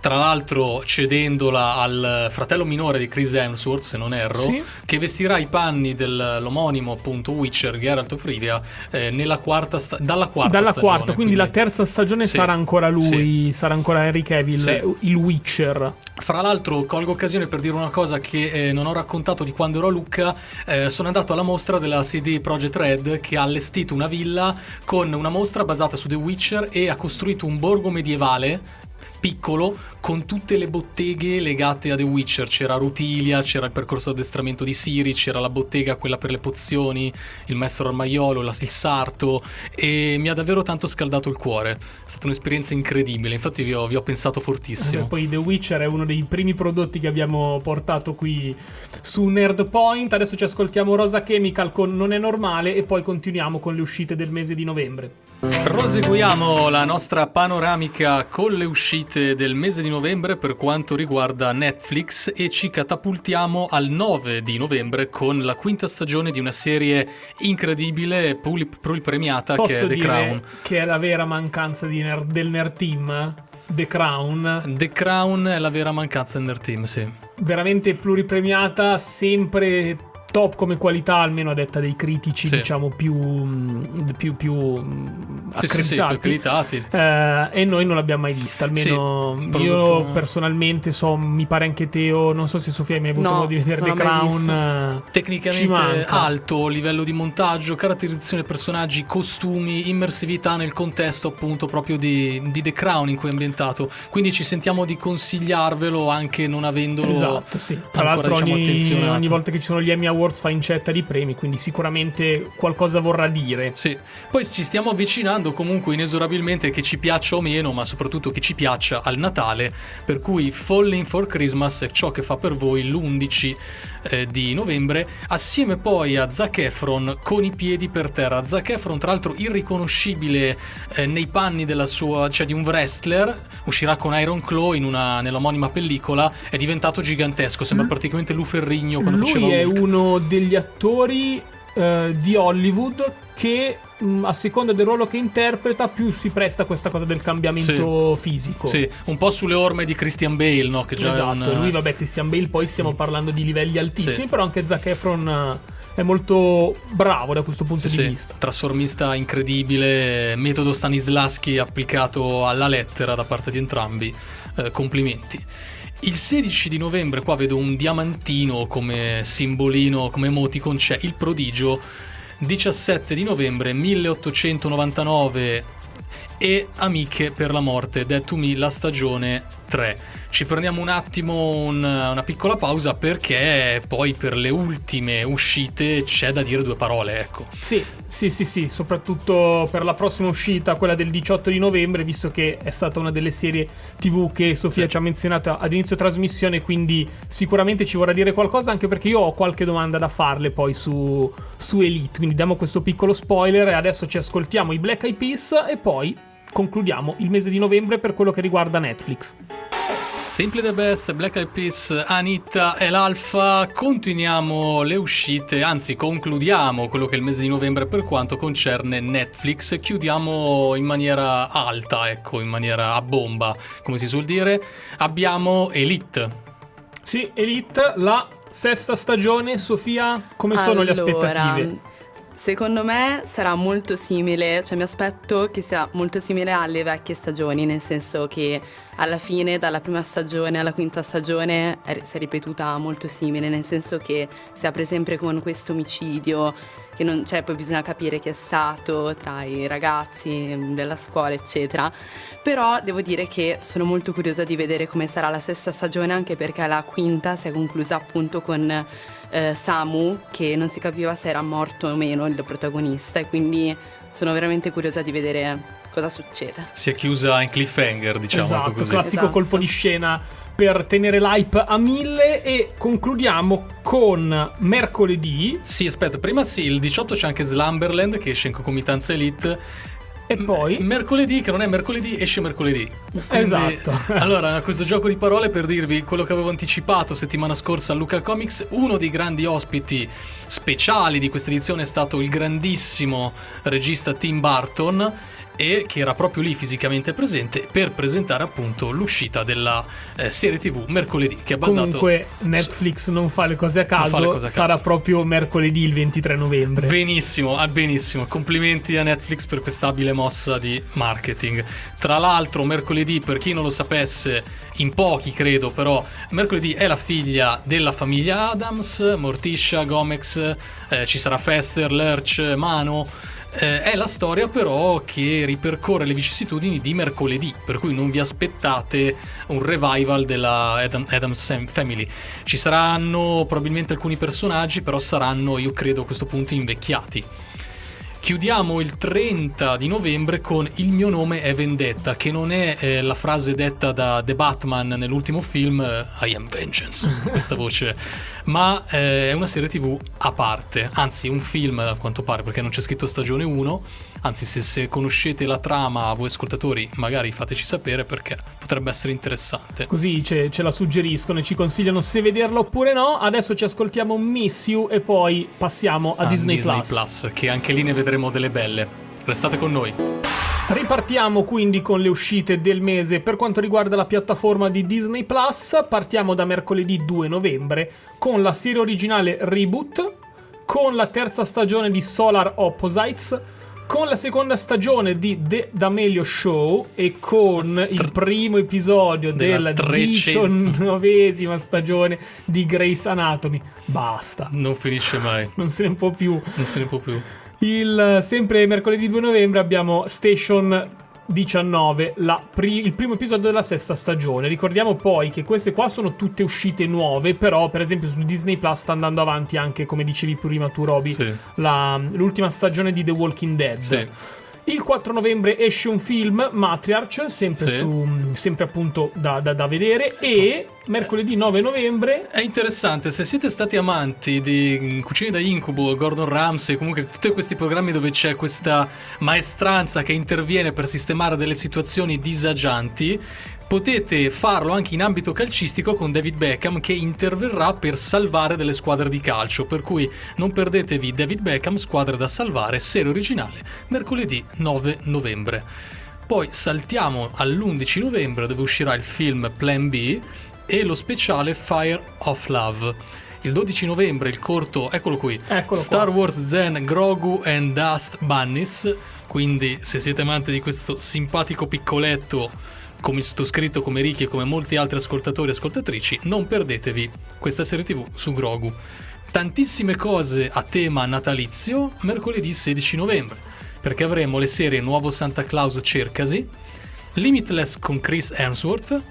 Tra l'altro cedendola al fratello minore di Chris Hemsworth, se non erro, Sì. che vestirà i panni dell'omonimo appunto Witcher Geralt of Rivia eh, nella quarta sta- dalla quarta Dalla stagione. quarta, quindi, la terza stagione Sì. sarà ancora lui, sarà ancora Henry Cavill, Sì. il Witcher. Fra l'altro colgo occasione per dire una cosa che eh, non ho raccontato di quando ero a Lucca, Eh, sono andato alla mostra della CD Projekt Red che ha allestito una villa con una mostra basata su The Witcher e ha costruito un borgo medievale piccolo con tutte le botteghe legate a The Witcher. C'era Rutilia, c'era il percorso di addestramento di Siri, c'era la bottega, quella per le pozioni, il maestro armaiolo, la- il sarto e mi ha davvero tanto scaldato il cuore. È stata un'esperienza incredibile, infatti vi ho, vi ho pensato fortissimo. Eh, Poi The Witcher è uno dei primi prodotti che abbiamo portato qui su Nerd Point. Adesso ci ascoltiamo Rosa Chemical con Non è normale e poi continuiamo con le uscite del mese di novembre. Proseguiamo la nostra panoramica con le uscite del mese di novembre per quanto riguarda Netflix e ci catapultiamo al 9 di novembre con la quinta stagione di una serie incredibile, puli- premiata che è The Crown. che è la vera mancanza di ner- del Nerd Team? The Crown, The Crown è la vera mancanza del Nerd Team, sì. veramente pluripremiata, sempre top come qualità, almeno a detta dei critici, Sì. diciamo più, mh, più, più mh, Sì, sì, sì, più accreditati. accreditati. Eh, e noi non l'abbiamo mai vista. Almeno Sì, io prodotto- personalmente so, mi pare anche Teo. Non so se Sofia hai mai avuto No, modo di vedere The Crown. eh, Tecnicamente alto livello di montaggio, caratterizzazione personaggi, costumi, immersività nel contesto appunto proprio di, di The Crown in cui è ambientato. Quindi ci sentiamo di consigliarvelo anche non avendolo Esatto, sì. Tra ancora, l'altro, diciamo, ogni, ogni volta che ci sono gli Emmy Awards fa incetta di premi, quindi sicuramente qualcosa vorrà dire. Sì, poi ci stiamo avvicinando comunque inesorabilmente che ci piaccia o meno, ma soprattutto che ci piaccia al Natale, per cui Falling for Christmas è ciò che fa per voi l'11 eh, di novembre, assieme poi a Zac Efron con i piedi per terra. Zac Efron, tra l'altro irriconoscibile eh, nei panni della sua, cioè di un wrestler, uscirà con Iron Claw in una, nell'omonima pellicola, è diventato gigantesco, sembra praticamente Lu Ferrigno quando faceva Lui è Hulk. uno degli attori eh, di Hollywood che mh, a seconda del ruolo che interpreta più si presta a questa cosa del cambiamento fisico. Sì, un po' sulle orme di Christian Bale, no? Che già Esatto, un- lui vabbè Christian Bale poi stiamo parlando di livelli altissimi, Sì. però anche Zac Efron eh, è molto bravo da questo punto Sì, di sì, vista. trasformista incredibile, metodo Stanislaschi applicato alla lettera da parte di entrambi. Eh, complimenti. Il 16 di novembre qua vedo un diamantino come simbolino, come emoticon, c'è il prodigio. 17 di novembre 1899 e Amiche per la morte, Dead to Me, la stagione 3. Ci prendiamo un attimo un- una piccola pausa perché poi per le ultime uscite c'è da dire due parole, ecco. Sì, sì, sì, sì, soprattutto per la prossima uscita, quella del 18 di novembre, visto che è stata una delle serie TV che Sofia Sì. ci ha menzionato ad inizio trasmissione, quindi sicuramente ci vorrà dire qualcosa, anche perché io ho qualche domanda da farle poi su, su Elite, quindi diamo questo piccolo spoiler e adesso ci ascoltiamo i Black Eyed Peas e poi concludiamo il mese di novembre per quello che riguarda Netflix. Simply the best, Black Eyed Peas, Anitta e l'Alfa. Continuiamo le uscite, anzi concludiamo quello che è il mese di novembre per quanto concerne Netflix. Chiudiamo in maniera alta, ecco, in maniera a bomba, come si suol dire. Abbiamo Elite. Sì, Elite, la sesta stagione, Sofia, come sono le Allora, aspettative? Secondo me sarà molto simile, cioè mi aspetto che sia molto simile alle vecchie stagioni, nel senso che alla fine, dalla prima stagione alla quinta stagione, si è ripetuta molto simile, nel senso che si apre sempre con questo omicidio, che non c'è, poi bisogna capire chi è stato tra i ragazzi mm, della scuola, eccetera. Però devo dire che sono molto curiosa di vedere come sarà la sesta stagione, anche perché la quinta si è conclusa appunto con eh, Samu, che non si capiva se era morto o meno il protagonista, e quindi sono veramente curiosa di vedere cosa succede. Si è chiusa in cliffhanger, diciamo esatto, così. classico Esatto. colpo di scena per tenere l'hype a mille e concludiamo con mercoledì Sì, aspetta, prima sì, il 18 c'è anche Slumberland che esce in concomitanza Elite. E poi M- mercoledì, che non è mercoledì, esce mercoledì. Quindi- Esatto. allora, questo gioco di parole per dirvi quello che avevo anticipato settimana scorsa a Luca Comics. Uno dei grandi ospiti speciali di questa edizione è stato il grandissimo regista Tim Burton. E che era proprio lì fisicamente presente per presentare appunto l'uscita della eh, serie TV mercoledì, che è basato comunque Netflix non fa le cose a caso, cose a sarà caso. proprio mercoledì il 23 novembre. Benissimo, ah, benissimo. Complimenti a Netflix per questa abile mossa di marketing. Tra l'altro, mercoledì, per chi non lo sapesse, in pochi credo, però, mercoledì è la figlia della famiglia Adams, Morticia, Gomex, eh, ci sarà Fester, Lurch, Mano. Eh, è la storia però che ripercorre le vicissitudini di mercoledì, per cui non vi aspettate un revival della Adam- Adams Family. Ci saranno probabilmente alcuni personaggi, però saranno, io credo a questo punto, invecchiati. Chiudiamo il 30 di novembre con Il mio nome è Vendetta, che non è eh, la frase detta da The Batman nell'ultimo film eh, I am vengeance, questa voce, ma eh, è una serie TV a parte, anzi un film a quanto pare, perché non c'è scritto stagione 1, anzi se, se conoscete la trama voi ascoltatori magari fateci sapere perché potrebbe essere interessante. Così ce, ce la suggeriscono e ci consigliano se vederla oppure no. Adesso ci ascoltiamo Miss You e poi passiamo a Ah, Disney, Plus. che anche lì ne vedremo delle belle. Restate con noi. Ripartiamo quindi con le uscite del mese per quanto riguarda la piattaforma di Disney Plus. Partiamo da mercoledì 2 novembre con la serie originale Reboot con la terza stagione di Solar Opposites, con la seconda stagione di The D'Amelio Show e con il primo episodio Della diciannovesima stagione di Grey's Anatomy. Basta, Non finisce mai. non se ne può più. Non se ne può più. Il, sempre mercoledì 2 novembre abbiamo Station 19, la pri- il primo episodio della sesta stagione. Ricordiamo poi che queste qua sono tutte uscite nuove, però per esempio su Disney Plus sta andando avanti anche, come dicevi prima tu Roby, Sì. la- l'ultima stagione di The Walking Dead. Sì. Il 4 novembre esce un film, Matriarch, sempre, Sì. su, sempre appunto da, da- da vedere. E mercoledì 9 novembre È interessante, se siete stati amanti di Cucine da Incubo, Gordon Ramsay, comunque tutti questi programmi dove c'è questa maestranza che interviene per sistemare delle situazioni disagianti, potete farlo anche in ambito calcistico con David Beckham che interverrà per salvare delle squadre di calcio, per cui non perdetevi David Beckham, squadre da salvare, serie originale, mercoledì 9 novembre. Poi saltiamo all'11 novembre dove uscirà il film Plan B e lo speciale Fire of Love. Il 12 novembre il corto, eccolo qui, Eccolo Star qua. Wars Zen Grogu and Dust Bunnies. Quindi se siete amanti di questo simpatico piccoletto come sottoscritto, come Ricky e come molti altri ascoltatori e ascoltatrici, non perdetevi questa serie TV su Grogu. Tantissime cose a tema natalizio mercoledì 16 novembre, perché avremo le serie Nuovo Santa Claus Cercasi, Limitless con Chris Hemsworth,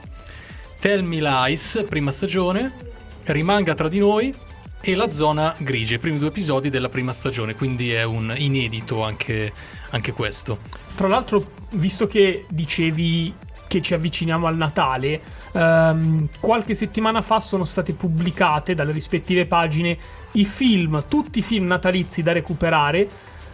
Tell Me Lies, prima stagione, Rimanga tra di noi e La Zona Grigia, i primi due episodi della prima stagione, quindi è un inedito anche, anche questo. Tra l'altro, visto che dicevi che ci avviciniamo al Natale, ehm, qualche settimana fa sono state pubblicate dalle rispettive pagine i film, tutti i film natalizi da recuperare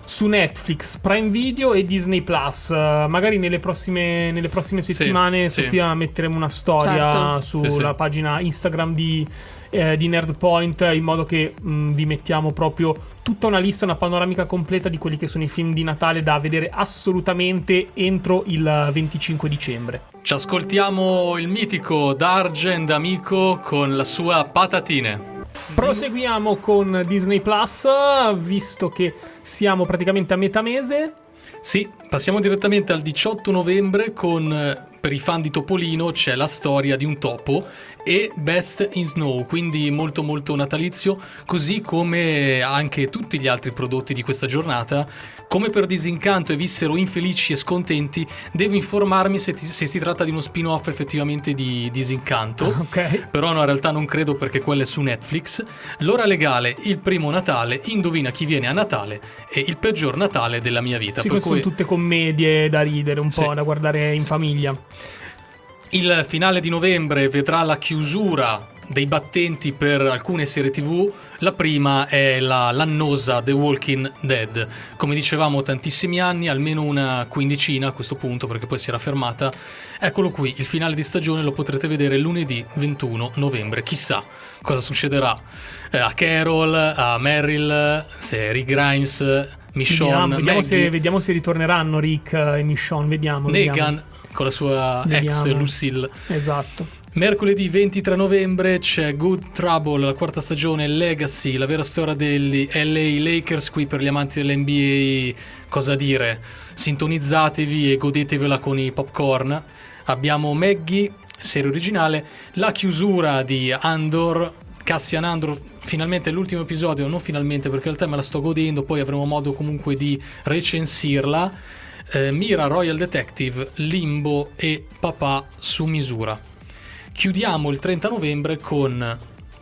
su Netflix, Prime Video e Disney Plus. Eh, magari nelle prossime, nelle prossime Sì, settimane, sì. Sofia, metteremo una storia Certo. sulla Sì, sì. pagina Instagram di, eh, di Nerdpoint in modo che mh, vi mettiamo proprio tutta una lista, una panoramica completa di quelli che sono i film di Natale da vedere assolutamente entro il 25 dicembre. Ci ascoltiamo il mitico Dargen D'Amico con la sua Patatine. Proseguiamo con Disney Plus, visto che siamo praticamente a metà mese. Sì, passiamo direttamente al 18 novembre con, per i fan di Topolino, c'è la storia di un topo e Best in Snow, quindi molto molto natalizio, così come anche tutti gli altri prodotti di questa giornata. Come per disincanto e vissero infelici e scontenti, devo informarmi se, ti- se si tratta di uno spin-off effettivamente di disincanto. Ok. Però no, in realtà non credo perché quello è su Netflix. L'ora legale, il primo Natale, indovina chi viene a Natale e il peggior Natale della mia vita. Sì, per cui sono tutte commedie da ridere, un po' Sì. da guardare in famiglia. il finale di novembre vedrà la chiusura dei battenti per alcune serie tv. La prima è la l'annosa The Walking Dead. Come dicevamo, tantissimi anni, almeno una quindicina a questo punto, perché poi si era fermata. Eccolo qui, il finale di stagione lo potrete vedere lunedì 21 novembre. Chissà cosa succederà eh, a Carol, a Meryl, se Rick Grimes, Michonne, Vediamo, vediamo se, vediamo se ritorneranno Rick e Michonne, vediamo. vediamo. Negan con la sua ex Vediamo. Lucille. Esatto. Mercoledì 23 novembre c'è Good Trouble, la quarta stagione, Legacy, la vera storia degli LA Lakers qui per gli amanti dell'NBA, cosa dire, sintonizzatevi e godetevela con i popcorn. Abbiamo Maggie, serie originale, la chiusura di Andor, Cassian Andor, finalmente l'ultimo episodio, non finalmente perché in realtà me la sto godendo, poi avremo modo comunque di recensirla. Eh, Mira Royal Detective, Limbo e Papà su misura. Chiudiamo il 30 novembre con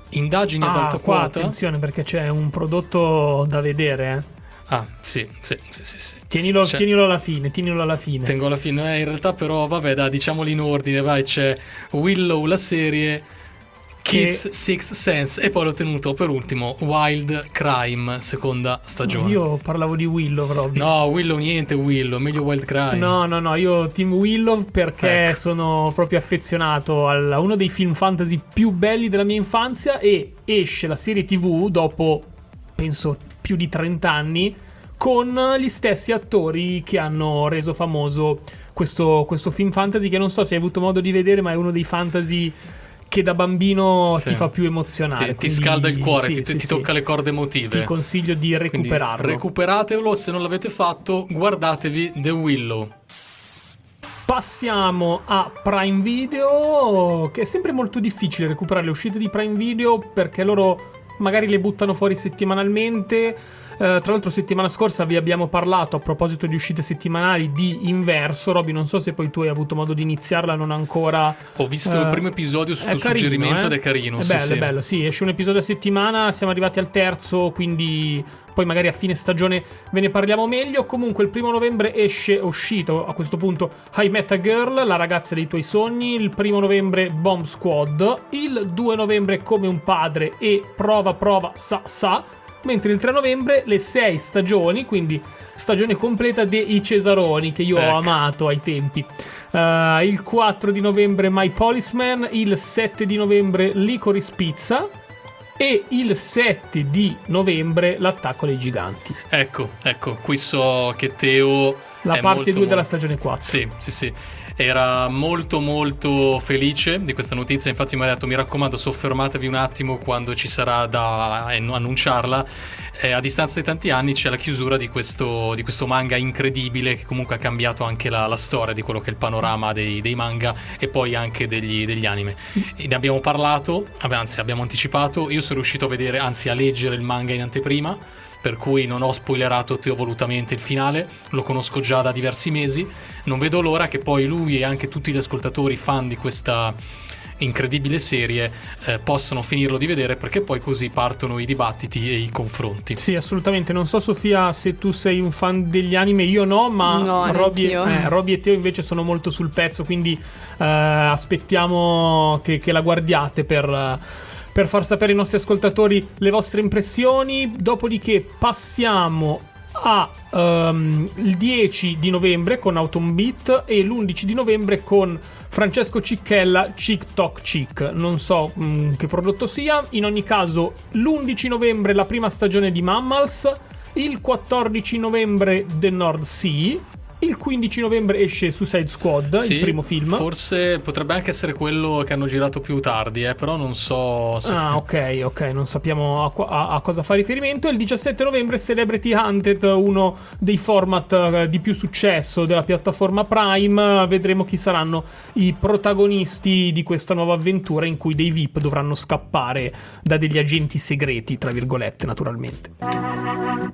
Indagini ad Ah, alta qua quota. attenzione perché c'è un prodotto da vedere. eh. Ah, sì, sì, sì, sì. sì. Tienilo, tienilo alla fine, tienilo alla fine. Tengo alla fine. Eh, in realtà, però, vabbè, dai, diciamoli in ordine. Vai, c'è Willow, la serie. Kiss Sixth Sense e poi l'ho tenuto per ultimo Wild Crime, seconda stagione. Io parlavo di Willow proprio. No, Willow niente, Willow, meglio Wild Crime. No, no, no, io Team Willow perché Ecco. sono proprio affezionato a uno dei film fantasy più belli della mia infanzia e esce la serie TV dopo, penso, più di 30 anni con gli stessi attori che hanno reso famoso questo, questo film fantasy che non so se hai avuto modo di vedere ma è uno dei fantasy che da bambino Sì. ti fa più emozionare. Ti, ti quindi- scalda il cuore, sì, ti, sì, ti tocca le corde emotive. Ti consiglio di Quindi recuperarlo. recuperatelo, se non l'avete fatto, guardatevi The Willow. Passiamo a Prime Video, che è sempre molto difficile recuperare le uscite di Prime Video perché loro magari le buttano fuori settimanalmente. Eh, tra l'altro settimana scorsa vi abbiamo parlato a proposito di uscite settimanali di Inverso. Roby, non so se poi tu hai avuto modo di iniziarla, non ancora. Ho visto Eh, il primo episodio su tuo carino, suggerimento eh? ed è carino. È sì, bello, sì. è bello, sì, esce un episodio a settimana, siamo arrivati al terzo, quindi poi magari a fine stagione ve ne parliamo meglio. Comunque il primo novembre esce, è uscito a questo punto I Met a Girl, la ragazza dei tuoi sogni, il primo novembre Bomb Squad, il 2 novembre Come un padre e Prova, prova, sa, sa. Mentre il 3 novembre le 6 stagioni, quindi stagione completa dei Cesaroni che io Ecco. ho amato ai tempi. Uh, il 4 di novembre My Policeman, il 7 di novembre Licorice Pizza e il 7 di novembre L'attacco dei giganti. Ecco, ecco, qui so che Teo. La parte molto, 2 della stagione 4. Sì, sì, sì. Era molto molto felice di questa notizia, infatti mi ha detto mi raccomando soffermatevi un attimo quando ci sarà da annunciarla. Eh, a distanza di tanti anni c'è la chiusura di questo, di questo manga incredibile che comunque ha cambiato anche la, la storia di quello che è il panorama dei, dei manga e poi anche degli, degli anime. E ne abbiamo parlato, anzi abbiamo anticipato, io sono riuscito a vedere, anzi a leggere il manga in anteprima per cui non ho spoilerato Teo volutamente il finale, lo conosco già da diversi mesi, non vedo l'ora che poi lui e anche tutti gli ascoltatori fan di questa incredibile serie eh, possano finirlo di vedere perché poi così partono i dibattiti e i confronti. Sì, assolutamente. Non so, Sofia, se tu sei un fan degli anime, io no, ma No, Robby, neanch'io. eh, Robby e Teo invece sono molto sul pezzo, quindi eh, aspettiamo che, che la guardiate per, eh, per far sapere ai nostri ascoltatori le vostre impressioni. Dopodiché passiamo a ehm, il 10 di novembre con Autumn Beat e l'11 di novembre con Francesco Cicchella Chick Tok Chick. Non so mm, che prodotto sia. In ogni caso, l'11 novembre la prima stagione di Mammals. Il 14 novembre The North Sea. Il 15 novembre esce Suicide Squad, Sì, il primo film. Forse potrebbe anche essere quello che hanno girato più tardi, eh, però non so se Ah, ok, ok, non sappiamo a, a- a cosa fa riferimento. Il 17 novembre Celebrity Hunted, uno dei format eh, di più successo della piattaforma Prime. Vedremo chi saranno i protagonisti di questa nuova avventura in cui dei VIP dovranno scappare da degli agenti segreti, tra virgolette, naturalmente.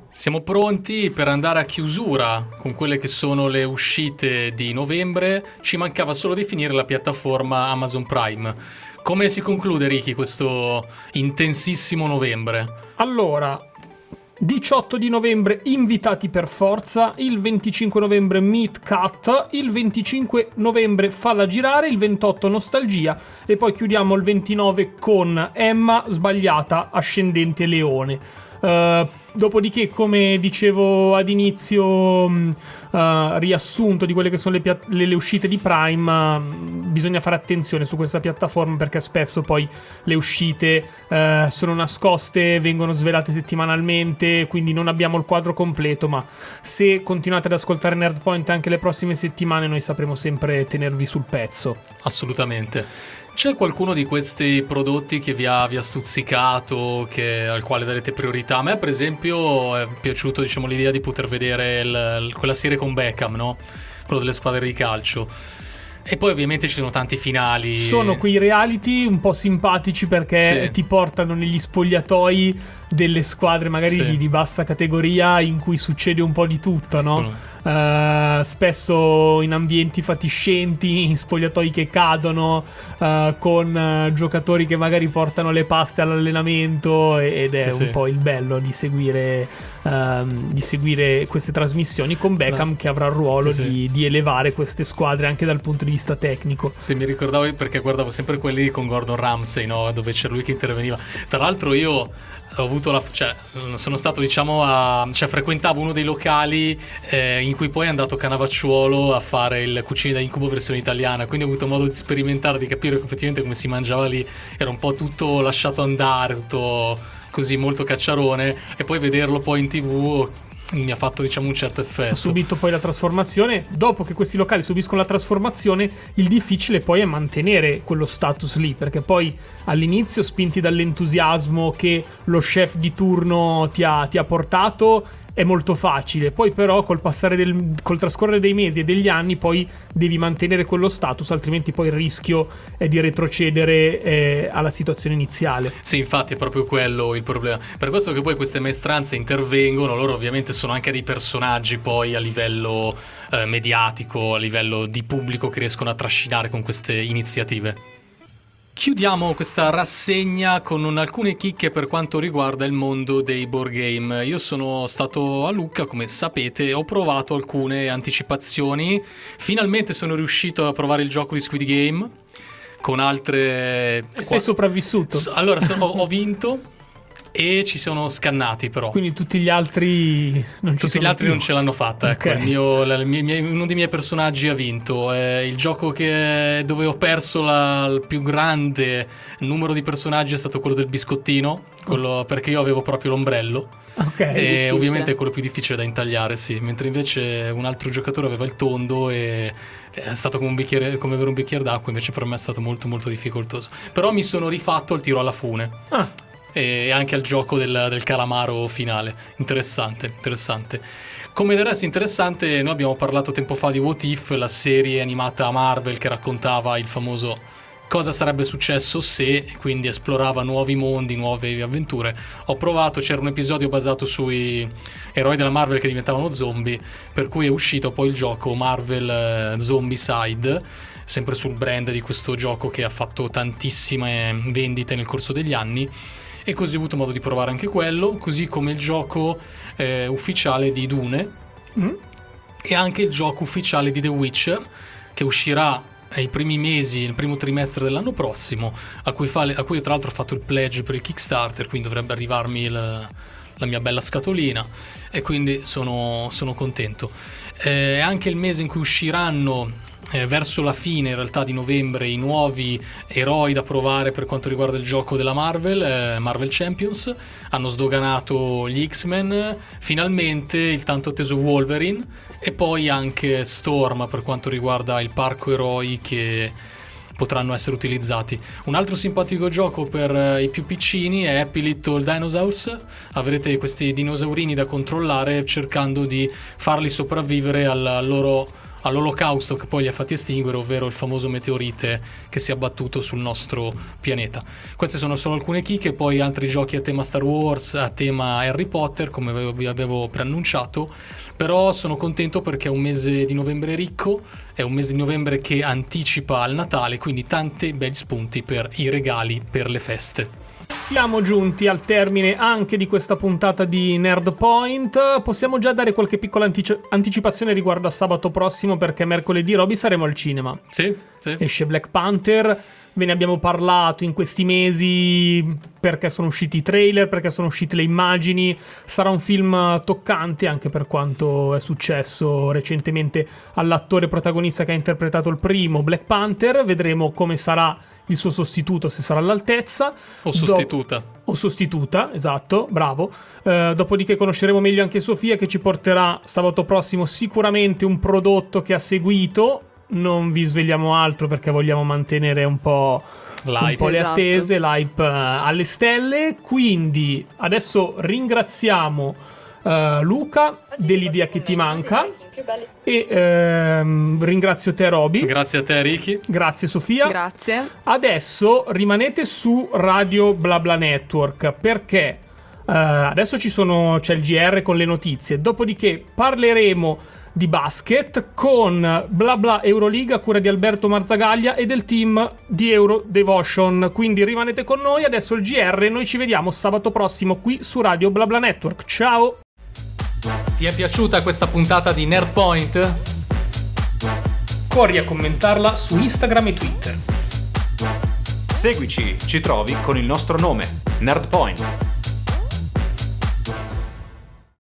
Siamo pronti per andare a chiusura con quelle che sono le uscite di novembre. Ci mancava solo di finire la piattaforma Amazon Prime. Come si conclude, Ricky, questo intensissimo novembre? Allora, 18 di novembre invitati per forza, il 25 novembre Meet Cut, il 25 novembre Falla girare, il 28 Nostalgia e poi chiudiamo il 29 con Emma sbagliata ascendente leone. Eh, dopodiché, come dicevo ad inizio, eh, riassunto di quelle che sono le, pia- le- le uscite di Prime, mh, bisogna fare attenzione su questa piattaforma perché spesso poi le uscite eh, sono nascoste, vengono svelate settimanalmente, quindi non abbiamo il quadro completo, ma se continuate ad ascoltare Nerdpoint anche le prossime settimane noi sapremo sempre tenervi sul pezzo. Assolutamente. C'è qualcuno di questi prodotti che vi ha, vi ha stuzzicato, che- al quale darete priorità? A me, per esempio, è piaciuto diciamo, l'idea di poter vedere il- il- quella serie con Beckham, no? Quello delle squadre di calcio. E poi ovviamente ci sono tanti finali. Sono quei reality un po' simpatici perché Sì. ti portano negli spogliatoi delle squadre magari Sì. di, di bassa categoria in cui succede un po' di tutto, no? Eh, spesso in ambienti fatiscenti, in spogliatoi che cadono, eh, con eh, giocatori che magari portano le paste all'allenamento ed è Sì, un sì. po' il bello di seguire, ehm, di seguire queste trasmissioni con Beckham No. che avrà il ruolo sì. di, di elevare queste squadre anche dal punto di vista tecnico. Sì, mi ricordavo perché guardavo sempre quelli con Gordon Ramsay, no? Dove c'era lui che interveniva. Tra l'altro io ho avuto la... cioè, sono stato, diciamo, a... cioè, frequentavo uno dei locali eh, in cui poi è andato Canavacciuolo a fare il cucina da incubo versione italiana, quindi ho avuto modo di sperimentare, di capire effettivamente come si mangiava lì. Era un po' tutto lasciato andare, tutto così molto cacciarone, e poi vederlo poi in tv mi ha fatto diciamo un certo effetto. Ha subito poi la trasformazione. Dopo che questi locali subiscono la trasformazione, il difficile poi è mantenere quello status lì, perché poi all'inizio, spinti dall'entusiasmo che lo chef di turno ti ha, ti ha portato, è molto facile. Poi, però, col passare del, col trascorrere dei mesi e degli anni, poi devi mantenere quello status, altrimenti poi il rischio è di retrocedere eh, alla situazione iniziale. Sì, infatti è proprio quello il problema. Per questo che poi queste maestranze intervengono, loro ovviamente sono anche dei personaggi poi a livello eh, mediatico, a livello di pubblico che riescono a trascinare con queste iniziative. Chiudiamo questa rassegna con alcune chicche per quanto riguarda il mondo dei board game. Io sono stato a Lucca, come sapete, ho provato alcune anticipazioni. Finalmente sono riuscito a provare il gioco di Squid Game con altre... E sei sopravvissuto? Allora, so, ho, ho vinto e ci sono scannati però. Quindi tutti gli altri non Tutti gli altri più. non ce l'hanno fatta. Ecco, okay. mio, la, mia, uno dei miei personaggi ha vinto. È il gioco che, dove ho perso la, il più grande numero di personaggi è stato quello del biscottino, quello, oh. perché io avevo proprio l'ombrello. Okay, e ovviamente è quello più difficile da intagliare, sì. Mentre invece un altro giocatore aveva il tondo e è stato come, un bicchiere, come avere un bicchiere d'acqua, invece per me è stato molto molto difficoltoso. Però mi sono rifatto il tiro alla fune. Ah e anche al gioco del, del calamaro finale. Interessante, interessante. Come del resto interessante, noi abbiamo parlato tempo fa di What If, la serie animata Marvel che raccontava il famoso cosa sarebbe successo se, quindi esplorava nuovi mondi, nuove avventure. Ho provato, c'era un episodio basato sui eroi della Marvel che diventavano zombie, per cui è uscito poi il gioco Marvel eh, Zombie Side, sempre sul brand di questo gioco che ha fatto tantissime vendite nel corso degli anni e così ho avuto modo di provare anche quello, così come il gioco eh, ufficiale di Dune mm. e anche il gioco ufficiale di The Witcher che uscirà ai primi mesi, nel primo trimestre dell'anno prossimo, a cui, fa, a cui tra l'altro ho fatto il pledge per il Kickstarter, quindi dovrebbe arrivarmi il, la mia bella scatolina e quindi sono, sono contento. Eh, anche il mese in cui usciranno eh, verso la fine in realtà di novembre i nuovi eroi da provare per quanto riguarda il gioco della Marvel, eh, Marvel Champions, hanno sdoganato gli X-Men, finalmente il tanto atteso Wolverine e poi anche Storm per quanto riguarda il parco eroi che potranno essere utilizzati. Un altro simpatico gioco per eh, i più piccini è Happy Little Dinosaurs. Avrete questi dinosaurini da controllare cercando di farli sopravvivere al loro all'olocausto che poi li ha fatti estinguere, ovvero il famoso meteorite che si è abbattuto sul nostro pianeta. Queste sono solo alcune chicche, poi altri giochi a tema Star Wars, a tema Harry Potter, come vi avevo preannunciato, però sono contento perché è un mese di novembre ricco, è un mese di novembre che anticipa al Natale, quindi tanti begli spunti per i regali per le feste. Siamo giunti al termine anche di questa puntata di Nerd Point. Possiamo già dare qualche piccola antici- anticipazione riguardo a sabato prossimo perché mercoledì Roby saremo al cinema. Sì, sì. Esce Black Panther. Ve ne abbiamo parlato in questi mesi perché sono usciti i trailer, perché sono uscite le immagini. Sarà un film toccante anche per quanto è successo recentemente all'attore protagonista che ha interpretato il primo Black Panther. Vedremo come sarà il suo sostituto se sarà all'altezza. O sostituta. Do- o sostituta, esatto, bravo. Uh, dopodiché conosceremo meglio anche Sofia che ci porterà sabato prossimo sicuramente un prodotto che ha seguito. Non vi svegliamo altro perché vogliamo mantenere un po'... Un po' le esatto. attese, l'hype uh, alle stelle. Quindi adesso ringraziamo uh, Luca dell'idea che ti manca. E ehm, ringrazio te, Roby. Grazie a te, Ricky. Grazie, Sofia. Grazie. Adesso rimanete su Radio BlaBla Network perché uh, adesso ci sono, c'è il GR con le notizie. Dopodiché parleremo di basket con BlaBla Euroliga a cura di Alberto Marzagaglia e del team di Euro Devotion. Quindi rimanete con noi. Adesso il GR. Noi ci vediamo sabato prossimo qui su Radio BlaBla Network. Ciao. Ti è piaciuta questa puntata di Nerdpoint? Corri a commentarla su Instagram e Twitter. Seguici, ci trovi con il nostro nome, Nerdpoint.